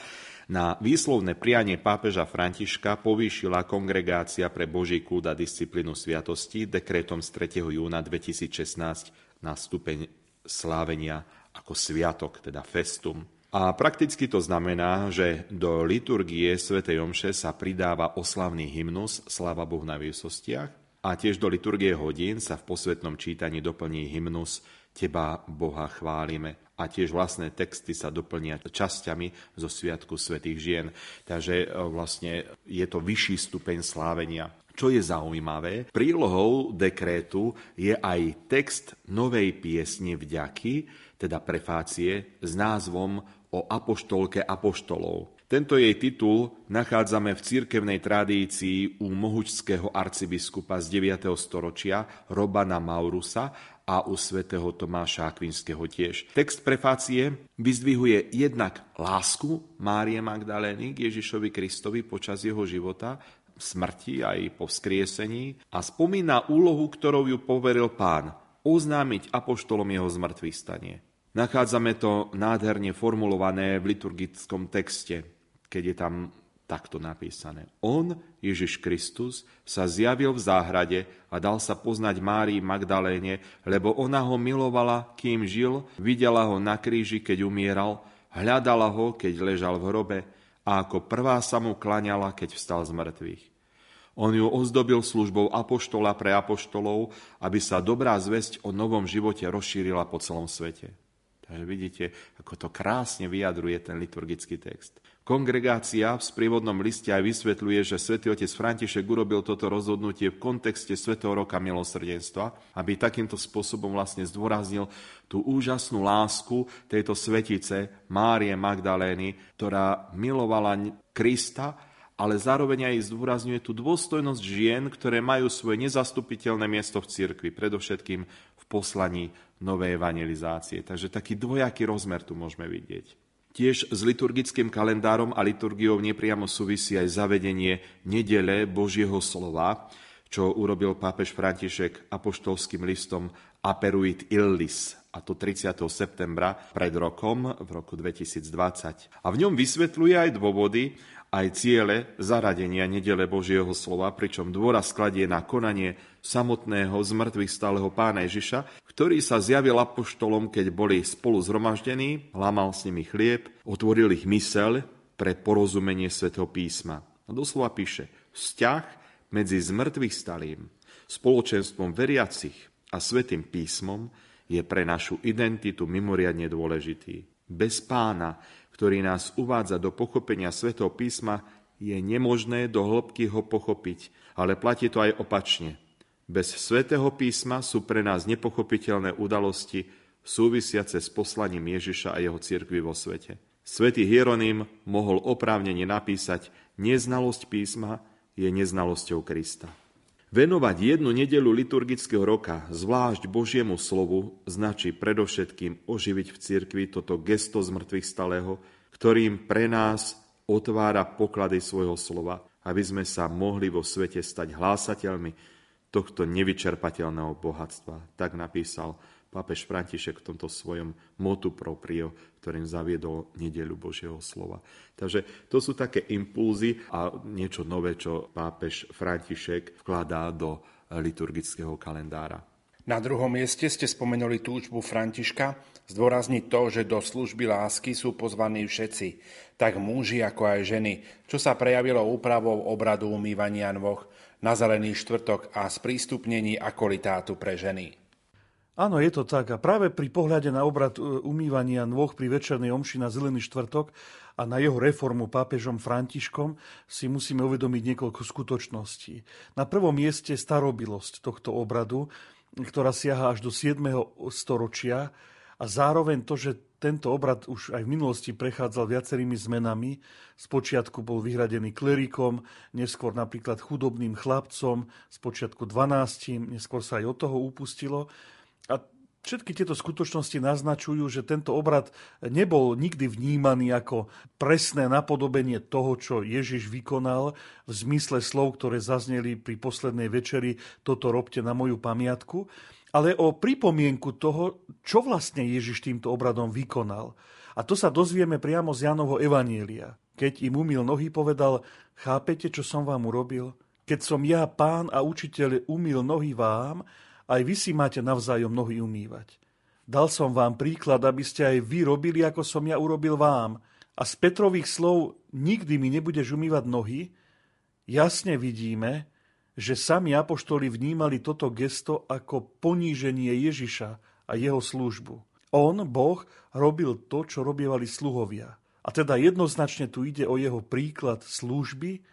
na výslovné prianie pápeža Františka povýšila Kongregácia pre Boží kúd a disciplínu sviatosti dekretom z 3. júna 2016 na stupeň slávenia ako sviatok, teda festum. A prakticky to znamená, že do liturgie Sv. Omše sa pridáva oslavný hymnus Slava Bohu na výsostiach a tiež do liturgie hodín sa v posvetnom čítaní doplní hymnus Teba, Boha, chválime a tiež vlastné texty sa doplnia časťami zo Sviatku svätých žien. Takže e, vlastne je to vyšší stupeň slávenia. Čo je zaujímavé, prílohou dekrétu je aj text novej piesne vďaky, teda prefácie, s názvom o apoštolke apoštolov. Tento jej titul nachádzame v cirkevnej tradícii u mohučského arcibiskupa z 9. storočia Robana Maurusa a u svätého Tomáša Akvinského tiež. Text prefácie vyzdvihuje jednak lásku Márie Magdalény k Ježišovi Kristovi počas jeho života, smrti aj po vzkriesení a spomína úlohu, ktorou ju poveril pán, oznámiť apoštolom jeho zmrtvých stanie. Nachádzame to nádherne formulované v liturgickom texte, keď je tam takto napísané. On, Ježiš Kristus, sa zjavil v záhrade a dal sa poznať Márii Magdaléne, lebo ona ho milovala, kým žil, videla ho na kríži, keď umieral, hľadala ho, keď ležal v hrobe a ako prvá sa mu klaňala, keď vstal z mŕtvych. On ju ozdobil službou apoštola pre apoštolov, aby sa dobrá zväzť o novom živote rozšírila po celom svete. Takže vidíte, ako to krásne vyjadruje ten liturgický text. Kongregácia v sprievodnom liste aj vysvetľuje, že svätý otec František urobil toto rozhodnutie v kontexte Svetého roka milosrdenstva, aby takýmto spôsobom vlastne zdôraznil tú úžasnú lásku tejto svetice Márie Magdalény, ktorá milovala Krista, ale zároveň aj zdôrazňuje tú dôstojnosť žien, ktoré majú svoje nezastupiteľné miesto v cirkvi, predovšetkým v poslaní novej evangelizácie. Takže taký dvojaký rozmer tu môžeme vidieť. Tiež s liturgickým kalendárom a liturgiou nepriamo súvisí aj zavedenie nedele Božieho slova, čo urobil pápež František apoštolským listom Aperuit Illis, a to 30. septembra pred rokom, v roku 2020. A v ňom vysvetľuje aj dôvody, aj ciele zaradenia nedele Božieho slova, pričom dôraz skladie na konanie samotného zmrtvých stáleho pána Ježiša, ktorý sa zjavil apoštolom, keď boli spolu zhromaždení, lámal s nimi chlieb, otvoril ich mysel pre porozumenie svätého písma. A doslova píše, vzťah medzi zmrtvých stalým, spoločenstvom veriacich a svetým písmom je pre našu identitu mimoriadne dôležitý. Bez pána ktorý nás uvádza do pochopenia svätého písma, je nemožné do hĺbky ho pochopiť, ale platí to aj opačne. Bez svätého písma sú pre nás nepochopiteľné udalosti súvisiace s poslaním Ježiša a jeho cirkvi vo svete. Svetý Hieronym mohol oprávnene napísať, neznalosť písma je neznalosťou Krista. Venovať jednu nedelu liturgického roka, zvlášť Božiemu slovu, značí predovšetkým oživiť v cirkvi toto gesto z mŕtvych stalého, ktorým pre nás otvára poklady svojho slova, aby sme sa mohli vo svete stať hlásateľmi tohto nevyčerpateľného bohatstva. Tak napísal pápež František v tomto svojom motu proprio, ktorým zaviedol nedeľu Božieho slova. Takže to sú také impulzy a niečo nové, čo pápež František vkladá do liturgického kalendára. Na druhom mieste ste spomenuli túžbu Františka zdôrazniť to, že do služby lásky sú pozvaní všetci, tak muži ako aj ženy, čo sa prejavilo úpravou obradu umývania nôh na zelený štvrtok a sprístupnení akolitátu pre ženy. Áno, je to tak. A práve pri pohľade na obrad e, umývania nôh pri večernej omši na Zelený štvrtok a na jeho reformu pápežom Františkom si musíme uvedomiť niekoľko skutočností. Na prvom mieste starobilosť tohto obradu, ktorá siaha až do 7. storočia a zároveň to, že tento obrad už aj v minulosti prechádzal viacerými zmenami. Spočiatku bol vyhradený klerikom, neskôr napríklad chudobným chlapcom, spočiatku 12, neskôr sa aj od toho upustilo. Všetky tieto skutočnosti naznačujú, že tento obrad nebol nikdy vnímaný ako presné napodobenie toho, čo Ježiš vykonal v zmysle slov, ktoré zazneli pri poslednej večeri, toto robte na moju pamiatku, ale o pripomienku toho, čo vlastne Ježiš týmto obradom vykonal. A to sa dozvieme priamo z Janovho Evanielia. Keď im umil nohy, povedal, chápete, čo som vám urobil? Keď som ja, pán a učiteľ, umil nohy vám, aj vy si máte navzájom nohy umývať. Dal som vám príklad, aby ste aj vy robili, ako som ja urobil vám. A z Petrových slov nikdy mi nebudeš umývať nohy, jasne vidíme, že sami apoštoli vnímali toto gesto ako poníženie Ježiša a jeho službu. On, Boh, robil to, čo robievali sluhovia. A teda jednoznačne tu ide o jeho príklad služby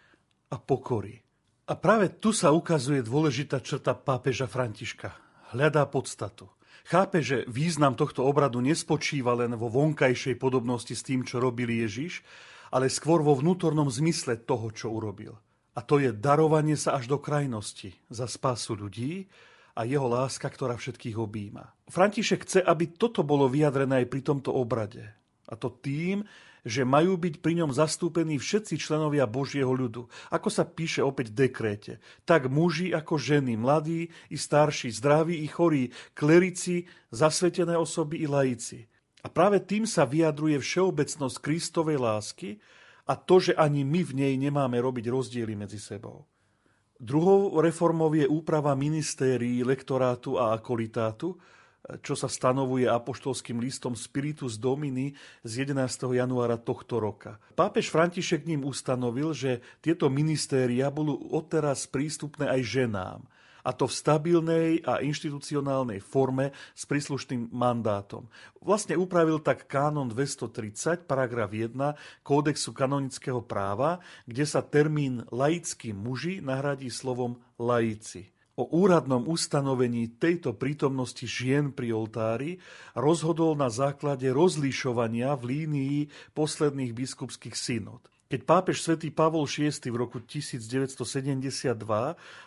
a pokory. A práve tu sa ukazuje dôležitá črta pápeža Františka. Hľadá podstatu. Chápe, že význam tohto obradu nespočíva len vo vonkajšej podobnosti s tým, čo robil Ježiš, ale skôr vo vnútornom zmysle toho, čo urobil. A to je darovanie sa až do krajnosti za spásu ľudí a jeho láska, ktorá všetkých objíma. František chce, aby toto bolo vyjadrené aj pri tomto obrade. A to tým, že majú byť pri ňom zastúpení všetci členovia Božieho ľudu. Ako sa píše opäť v dekréte. Tak muži ako ženy, mladí i starší, zdraví i chorí, klerici, zasvetené osoby i laici. A práve tým sa vyjadruje všeobecnosť Kristovej lásky a to, že ani my v nej nemáme robiť rozdiely medzi sebou. Druhou reformou je úprava ministérií, lektorátu a akolitátu, čo sa stanovuje apoštolským listom Spiritus Domini z 11. januára tohto roka. Pápež František ním ustanovil, že tieto ministéria budú odteraz prístupné aj ženám a to v stabilnej a inštitucionálnej forme s príslušným mandátom. Vlastne upravil tak kánon 230, paragraf 1 Kódexu kanonického práva, kde sa termín laickí muži nahradí slovom laici. O úradnom ustanovení tejto prítomnosti žien pri oltári rozhodol na základe rozlišovania v línii posledných biskupských synod. Keď pápež svätý Pavol VI v roku 1972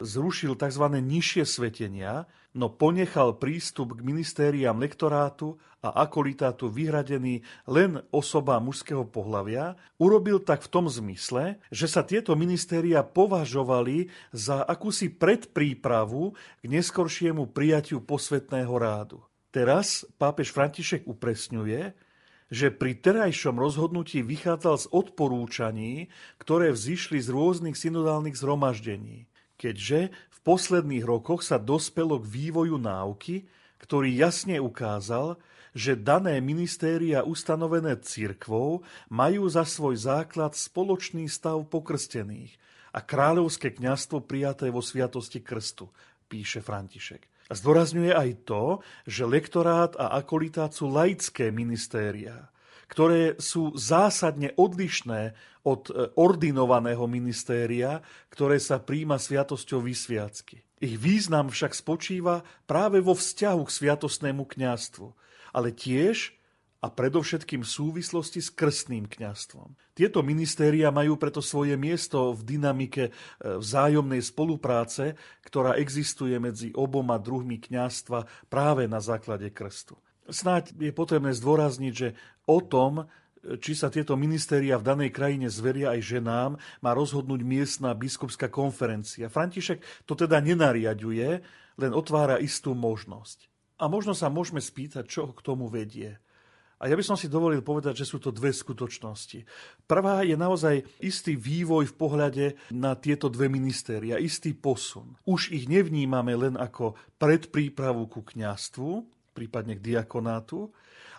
zrušil tzv. nižšie svetenia, no ponechal prístup k ministériám lektorátu a akolitátu vyhradený len osoba mužského pohlavia, urobil tak v tom zmysle, že sa tieto ministéria považovali za akúsi predprípravu k neskoršiemu prijatiu posvetného rádu. Teraz pápež František upresňuje, že pri terajšom rozhodnutí vychádzal z odporúčaní, ktoré vzýšli z rôznych synodálnych zhromaždení, keďže posledných rokoch sa dospelo k vývoju náuky, ktorý jasne ukázal, že dané ministéria ustanovené cirkvou majú za svoj základ spoločný stav pokrstených a kráľovské kňazstvo prijaté vo sviatosti krstu, píše František. Zdôrazňuje aj to, že lektorát a akolitát sú laické ministéria, ktoré sú zásadne odlišné od e, ordinovaného ministéria, ktoré sa príjma sviatosťou vysviacky. Ich význam však spočíva práve vo vzťahu k sviatostnému kňastvu, ale tiež a predovšetkým v súvislosti s krstným kňastvom. Tieto ministéria majú preto svoje miesto v dynamike e, vzájomnej spolupráce, ktorá existuje medzi oboma druhmi kňastva práve na základe krstu. Snáď je potrebné zdôrazniť, že o tom, e, či sa tieto ministéria v danej krajine zveria aj ženám, má rozhodnúť miestna biskupská konferencia. František to teda nenariaduje, len otvára istú možnosť. A možno sa môžeme spýtať, čo k tomu vedie. A ja by som si dovolil povedať, že sú to dve skutočnosti. Prvá je naozaj istý vývoj v pohľade na tieto dve ministéria, istý posun. Už ich nevnímame len ako predprípravu ku kňastvu, prípadne k diakonátu,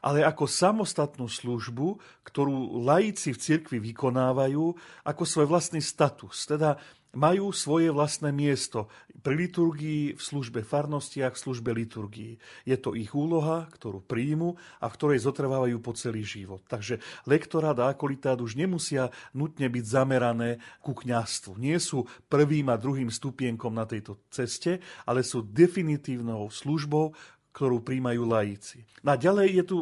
ale ako samostatnú službu, ktorú laici v cirkvi vykonávajú ako svoj vlastný status. Teda majú svoje vlastné miesto pri liturgii, v službe farnostiach, v službe liturgii. Je to ich úloha, ktorú príjmu a v ktorej zotrvávajú po celý život. Takže lektorát a akolitát už nemusia nutne byť zamerané ku kňastvu. Nie sú prvým a druhým stupienkom na tejto ceste, ale sú definitívnou službou, ktorú príjmajú laici. No a ďalej je tu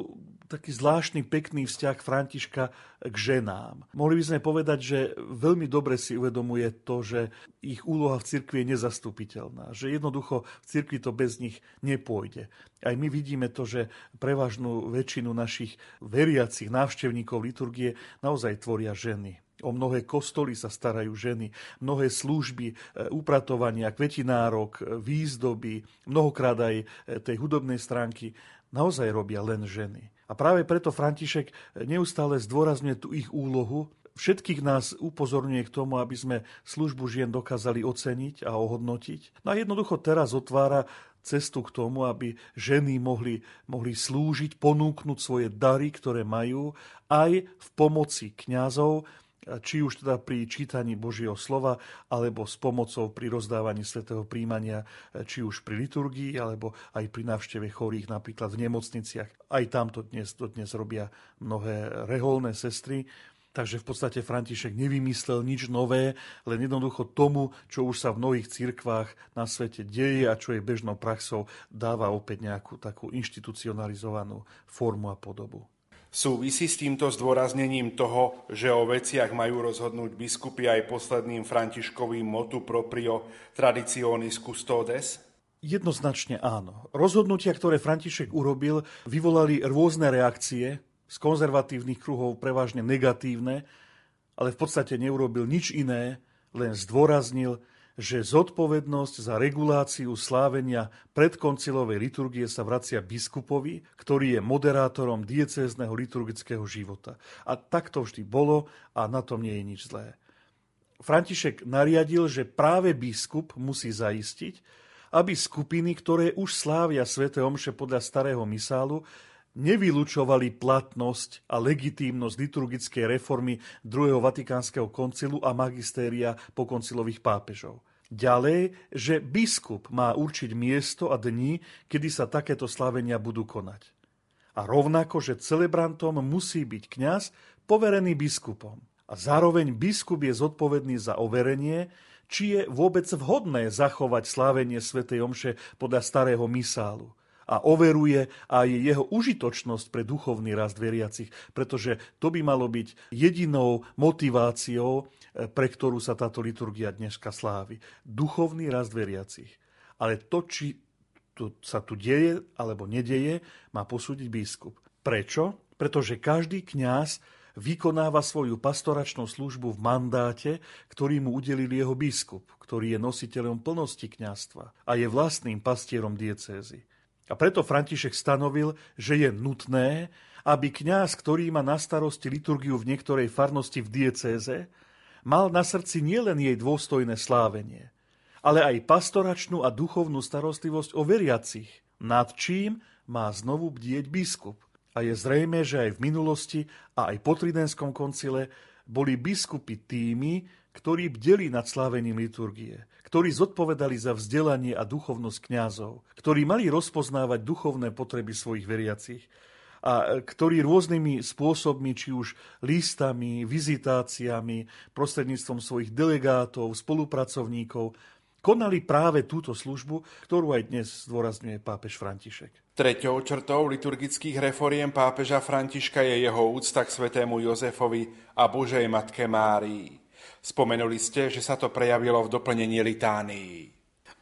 taký zvláštny, pekný vzťah Františka k ženám. Mohli by sme povedať, že veľmi dobre si uvedomuje to, že ich úloha v cirkvi je nezastupiteľná, že jednoducho v cirkvi to bez nich nepôjde. Aj my vidíme to, že prevažnú väčšinu našich veriacich návštevníkov liturgie naozaj tvoria ženy. O mnohé kostoly sa starajú ženy, mnohé služby, e, upratovania, kvetinárok, e, výzdoby, mnohokrát aj e, tej hudobnej stránky naozaj robia len ženy. A práve preto František neustále zdôrazňuje tú ich úlohu, všetkých nás upozorňuje k tomu, aby sme službu žien dokázali oceniť a ohodnotiť. No a jednoducho teraz otvára cestu k tomu, aby ženy mohli, mohli slúžiť, ponúknuť svoje dary, ktoré majú, aj v pomoci kňazov, či už teda pri čítaní Božieho slova, alebo s pomocou pri rozdávaní svetého príjmania, či už pri liturgii, alebo aj pri návšteve chorých, napríklad v nemocniciach. Aj tam to dnes, to dnes robia mnohé reholné sestry. Takže v podstate František nevymyslel nič nové, len jednoducho tomu, čo už sa v mnohých cirkvách na svete deje a čo je bežnou praxou, dáva opäť nejakú takú inštitucionalizovanú formu a podobu. Súvisí s týmto zdôraznením toho, že o veciach majú rozhodnúť biskupy aj posledným františkovým motu proprio traditionis custodes? Jednoznačne áno. Rozhodnutia, ktoré František urobil, vyvolali rôzne reakcie, z konzervatívnych kruhov prevažne negatívne, ale v podstate neurobil nič iné, len zdôraznil, že zodpovednosť za reguláciu slávenia predkoncilovej liturgie sa vracia biskupovi, ktorý je moderátorom diecézneho liturgického života. A tak to vždy bolo a na tom nie je nič zlé. František nariadil, že práve biskup musí zaistiť, aby skupiny, ktoré už slávia sväté omše podľa starého misálu, nevylučovali platnosť a legitímnosť liturgickej reformy druhého Vatikánskeho koncilu a magistéria po koncilových pápežov. Ďalej, že biskup má určiť miesto a dni, kedy sa takéto slavenia budú konať. A rovnako, že celebrantom musí byť kňaz poverený biskupom. A zároveň biskup je zodpovedný za overenie, či je vôbec vhodné zachovať slávenie svätej Omše podľa starého misálu a overuje aj jeho užitočnosť pre duchovný rast veriacich, pretože to by malo byť jedinou motiváciou, eh, pre ktorú sa táto liturgia dneska slávi. Duchovný rast veriacich. Ale to, či to sa tu deje alebo nedeje, má posúdiť biskup. Prečo? Pretože každý kňaz vykonáva svoju pastoračnú službu v mandáte, ktorý mu udelil jeho biskup, ktorý je nositeľom plnosti kňastva a je vlastným pastierom diecézy. A preto František stanovil, že je nutné, aby kňaz, ktorý má na starosti liturgiu v niektorej farnosti v diecéze, mal na srdci nielen jej dôstojné slávenie, ale aj pastoračnú a duchovnú starostlivosť o veriacich, nad čím má znovu bdieť biskup. A je zrejme, že aj v minulosti a aj po Tridenskom koncile boli biskupy tými, ktorí bdeli nad slávením liturgie, ktorí zodpovedali za vzdelanie a duchovnosť kňazov, ktorí mali rozpoznávať duchovné potreby svojich veriacich a ktorí rôznymi spôsobmi, či už listami, vizitáciami, prostredníctvom svojich delegátov, spolupracovníkov, konali práve túto službu, ktorú aj dnes zdôrazňuje pápež František. Treťou črtou liturgických reforiem pápeža Františka je jeho úcta k svetému Jozefovi a Božej Matke Márii. Spomenuli ste, že sa to prejavilo v doplnení litánií.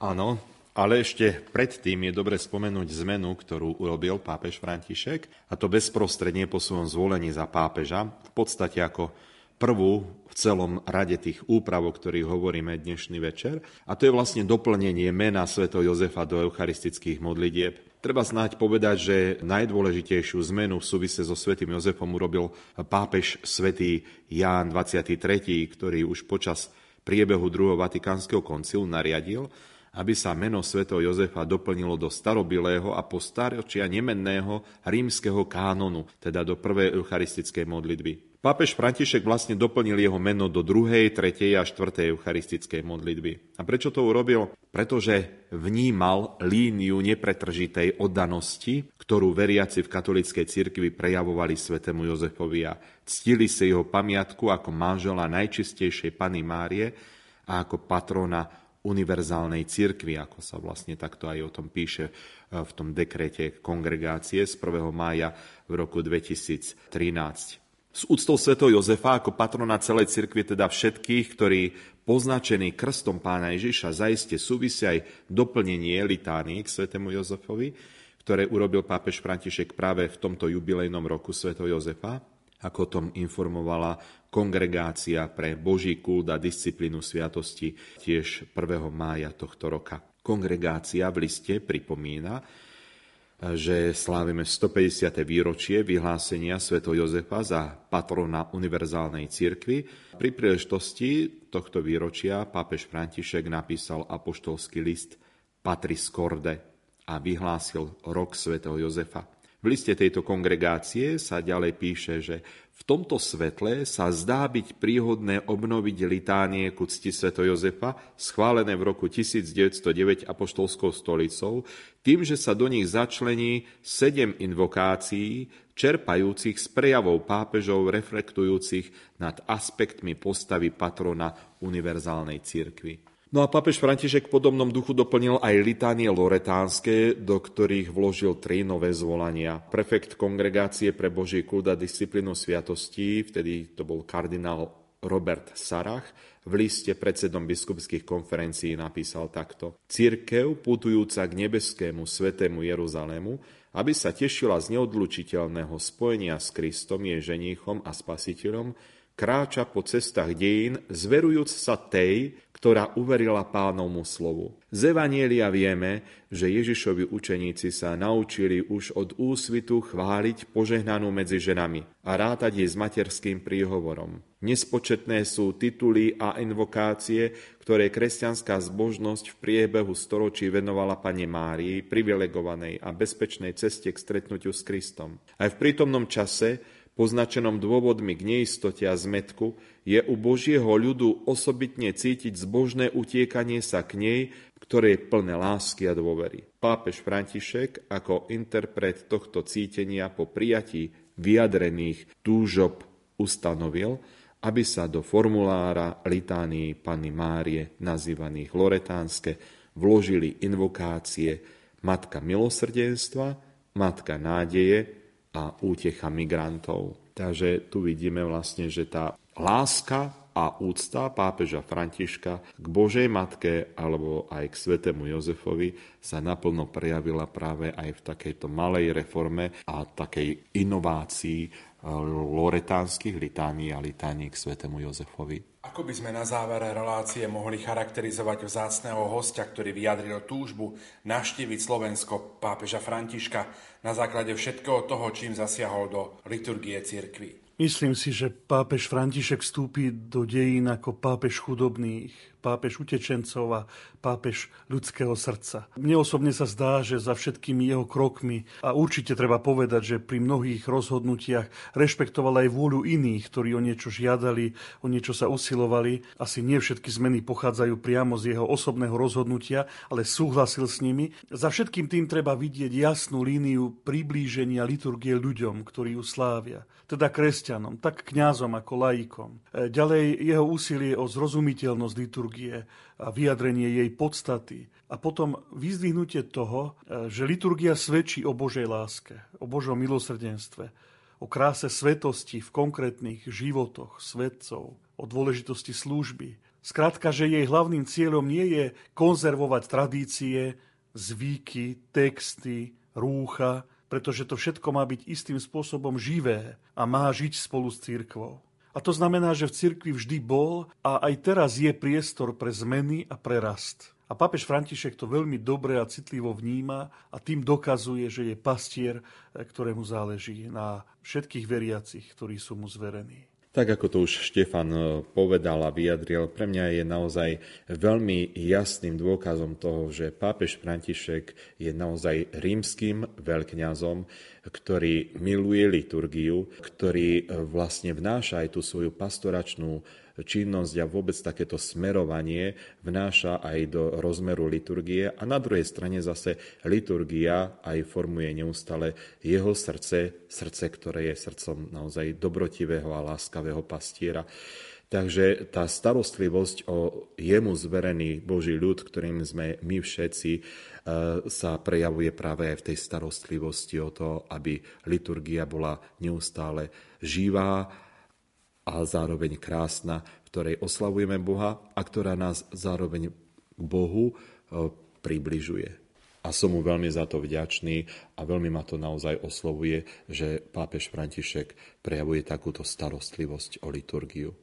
Áno, ale ešte predtým je dobre spomenúť zmenu, ktorú urobil pápež František, a to bezprostredne po svojom zvolení za pápeža, v podstate ako prvú v celom rade tých úprav, o ktorých hovoríme dnešný večer. A to je vlastne doplnenie mena Sv. Jozefa do eucharistických modlitieb. Treba snáď povedať, že najdôležitejšiu zmenu v súvise so svätým Jozefom urobil pápež svätý Ján 23., ktorý už počas priebehu druhého Vatikánskeho koncilu nariadil, aby sa meno svätého Jozefa doplnilo do starobilého a po staročia nemenného rímskeho kánonu, teda do prvej eucharistickej modlitby. Pápež František vlastne doplnil jeho meno do druhej, tretej a štvrtej eucharistickej modlitby. A prečo to urobil? Pretože vnímal líniu nepretržitej oddanosti, ktorú veriaci v katolíckej cirkvi prejavovali svetému Jozefovi a ctili si jeho pamiatku ako manžela najčistejšej Pany Márie a ako patrona univerzálnej cirkvi, ako sa vlastne takto aj o tom píše e, v tom dekrete kongregácie z 1. mája v roku 2013. S úctou svätého Jozefa ako patrona celej cirkvi, teda všetkých, ktorí poznačení krstom pána Ježiša zaiste súvisia aj doplnenie litánie k svätému Jozefovi, ktoré urobil pápež František práve v tomto jubilejnom roku svätého Jozefa, ako o tom informovala kongregácia pre Boží kult a disciplínu sviatosti tiež 1. mája tohto roka. Kongregácia v liste pripomína, že slávime 150. výročie vyhlásenia Sv. Jozefa za patrona univerzálnej cirkvi. Pri príležitosti tohto výročia pápež František napísal apoštolský list Patris Corde a vyhlásil rok Sv. Jozefa. V liste tejto kongregácie sa ďalej píše, že v tomto svetle sa zdá byť príhodné obnoviť litánie ku cti Sv. Jozefa, schválené v roku 1909 apoštolskou stolicou, tým, že sa do nich začlení sedem invokácií, čerpajúcich z prejavov pápežov reflektujúcich nad aspektmi postavy patrona univerzálnej cirkvi. No a pápež František v podobnom duchu doplnil aj litánie loretánske, do ktorých vložil tri nové zvolania. Prefekt kongregácie pre Boží kult a disciplínu sviatostí, vtedy to bol kardinál Robert Sarach, v liste predsedom biskupských konferencií napísal takto. Církev, putujúca k nebeskému svetému Jeruzalému, aby sa tešila z neodlučiteľného spojenia s Kristom, je ženíchom a spasiteľom, kráča po cestách dejín, zverujúc sa tej, ktorá uverila pánovmu slovu. Z Evanielia vieme, že Ježišovi učeníci sa naučili už od úsvitu chváliť požehnanú medzi ženami a rátať jej s materským príhovorom. Nespočetné sú tituly a invokácie, ktoré kresťanská zbožnosť v priebehu storočí venovala Pane Márii, privilegovanej a bezpečnej ceste k stretnutiu s Kristom. Aj v prítomnom čase poznačenom dôvodmi k neistote a zmetku, je u Božieho ľudu osobitne cítiť zbožné utiekanie sa k nej, ktoré je plné lásky a dôvery. Pápež František ako interpret tohto cítenia po prijatí vyjadrených túžob ustanovil, aby sa do formulára litánii Panny Márie, nazývaných Loretánske, vložili invokácie Matka milosrdenstva, Matka nádeje, a útecha migrantov. Takže tu vidíme vlastne, že tá láska a úcta pápeža Františka k Božej Matke alebo aj k svetému Jozefovi sa naplno prejavila práve aj v takejto malej reforme a takej inovácii loretánskych litánií a litánií k svetému Jozefovi. Ako by sme na záver relácie mohli charakterizovať vzácného hostia, ktorý vyjadril túžbu navštíviť Slovensko pápeža Františka na základe všetkého toho, čím zasiahol do liturgie cirkvi? Myslím si, že pápež František vstúpi do dejín ako pápež chudobných, pápež utečencov a pápež ľudského srdca. Mne osobne sa zdá, že za všetkými jeho krokmi, a určite treba povedať, že pri mnohých rozhodnutiach rešpektoval aj vôľu iných, ktorí o niečo žiadali, o niečo sa usilovali. Asi nie všetky zmeny pochádzajú priamo z jeho osobného rozhodnutia, ale súhlasil s nimi. Za všetkým tým treba vidieť jasnú líniu priblíženia liturgie ľuďom, ktorí ju slávia. Teda kresťanom, tak kňazom ako laikom. E, ďalej jeho úsilie o zrozumiteľnosť liturgie liturgie a vyjadrenie jej podstaty. A potom vyzdvihnutie toho, e, že liturgia svedčí o Božej láske, o Božom milosrdenstve, o kráse svetosti v konkrétnych životoch svetcov, o dôležitosti služby. Skrátka, že jej hlavným cieľom nie je konzervovať tradície, zvyky, texty, rúcha, pretože to všetko má byť istým spôsobom živé a má žiť spolu s církvou. A to znamená, že v cirkvi vždy bol a aj teraz je priestor pre zmeny a pre rast. A pápež František to veľmi dobre a citlivo vníma a tým dokazuje, že je pastier, ktorému záleží na všetkých veriacich, ktorí sú mu zverení. Tak ako to už Štefan e, povedal a vyjadril, pre mňa je naozaj veľmi jasným dôkazom toho, že pápež František je naozaj rímským veľkňazom, ktorý miluje liturgiu, ktorý e, vlastne vnáša aj tú svoju pastoračnú činnosť a vôbec takéto smerovanie vnáša aj do rozmeru liturgie a na druhej strane zase liturgia aj formuje neustále jeho srdce, srdce, ktoré je srdcom naozaj dobrotivého a láskavého pastiera. Takže tá starostlivosť o jemu zverený Boží ľud, ktorým sme my všetci, e, sa prejavuje práve aj v tej starostlivosti o to, aby liturgia bola neustále živá a zároveň krásna, v ktorej oslavujeme Boha a ktorá nás zároveň k Bohu e, približuje. A som mu veľmi za to vďačný a veľmi ma to naozaj oslovuje, že pápež František prejavuje takúto starostlivosť o liturgiu.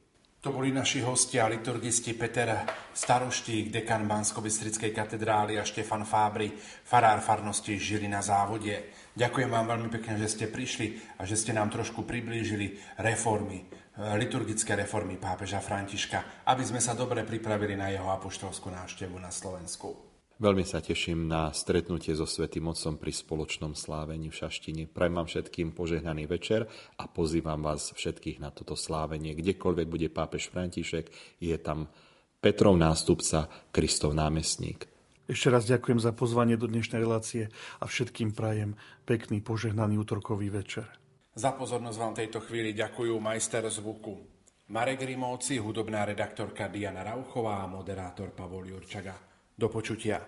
To boli naši hostia, liturgisti Peter Staroštík, dekan bansko katedrály a Štefan Fábry, farár farnosti Žili na závode. Ďakujem vám veľmi pekne, že ste prišli a že ste nám trošku priblížili reformy liturgické reformy pápeža Františka, aby sme sa dobre pripravili na jeho apoštolskú návštevu na Slovensku. Veľmi sa teším na stretnutie so Svetým Otcom pri spoločnom slávení v Šaštine. Prajem vám všetkým požehnaný večer a pozývam vás všetkých na toto slávenie. Kdekoľvek bude pápež František, je tam Petrov nástupca, Kristov námestník. Ešte raz ďakujem za pozvanie do dnešnej relácie a všetkým prajem pekný požehnaný útorkový večer. Za pozornosť vám tejto chvíli ďakujú majster zvuku Marek Rimovci, hudobná redaktorka Diana Rauchová a moderátor Pavol Jurčaga. Do počutia.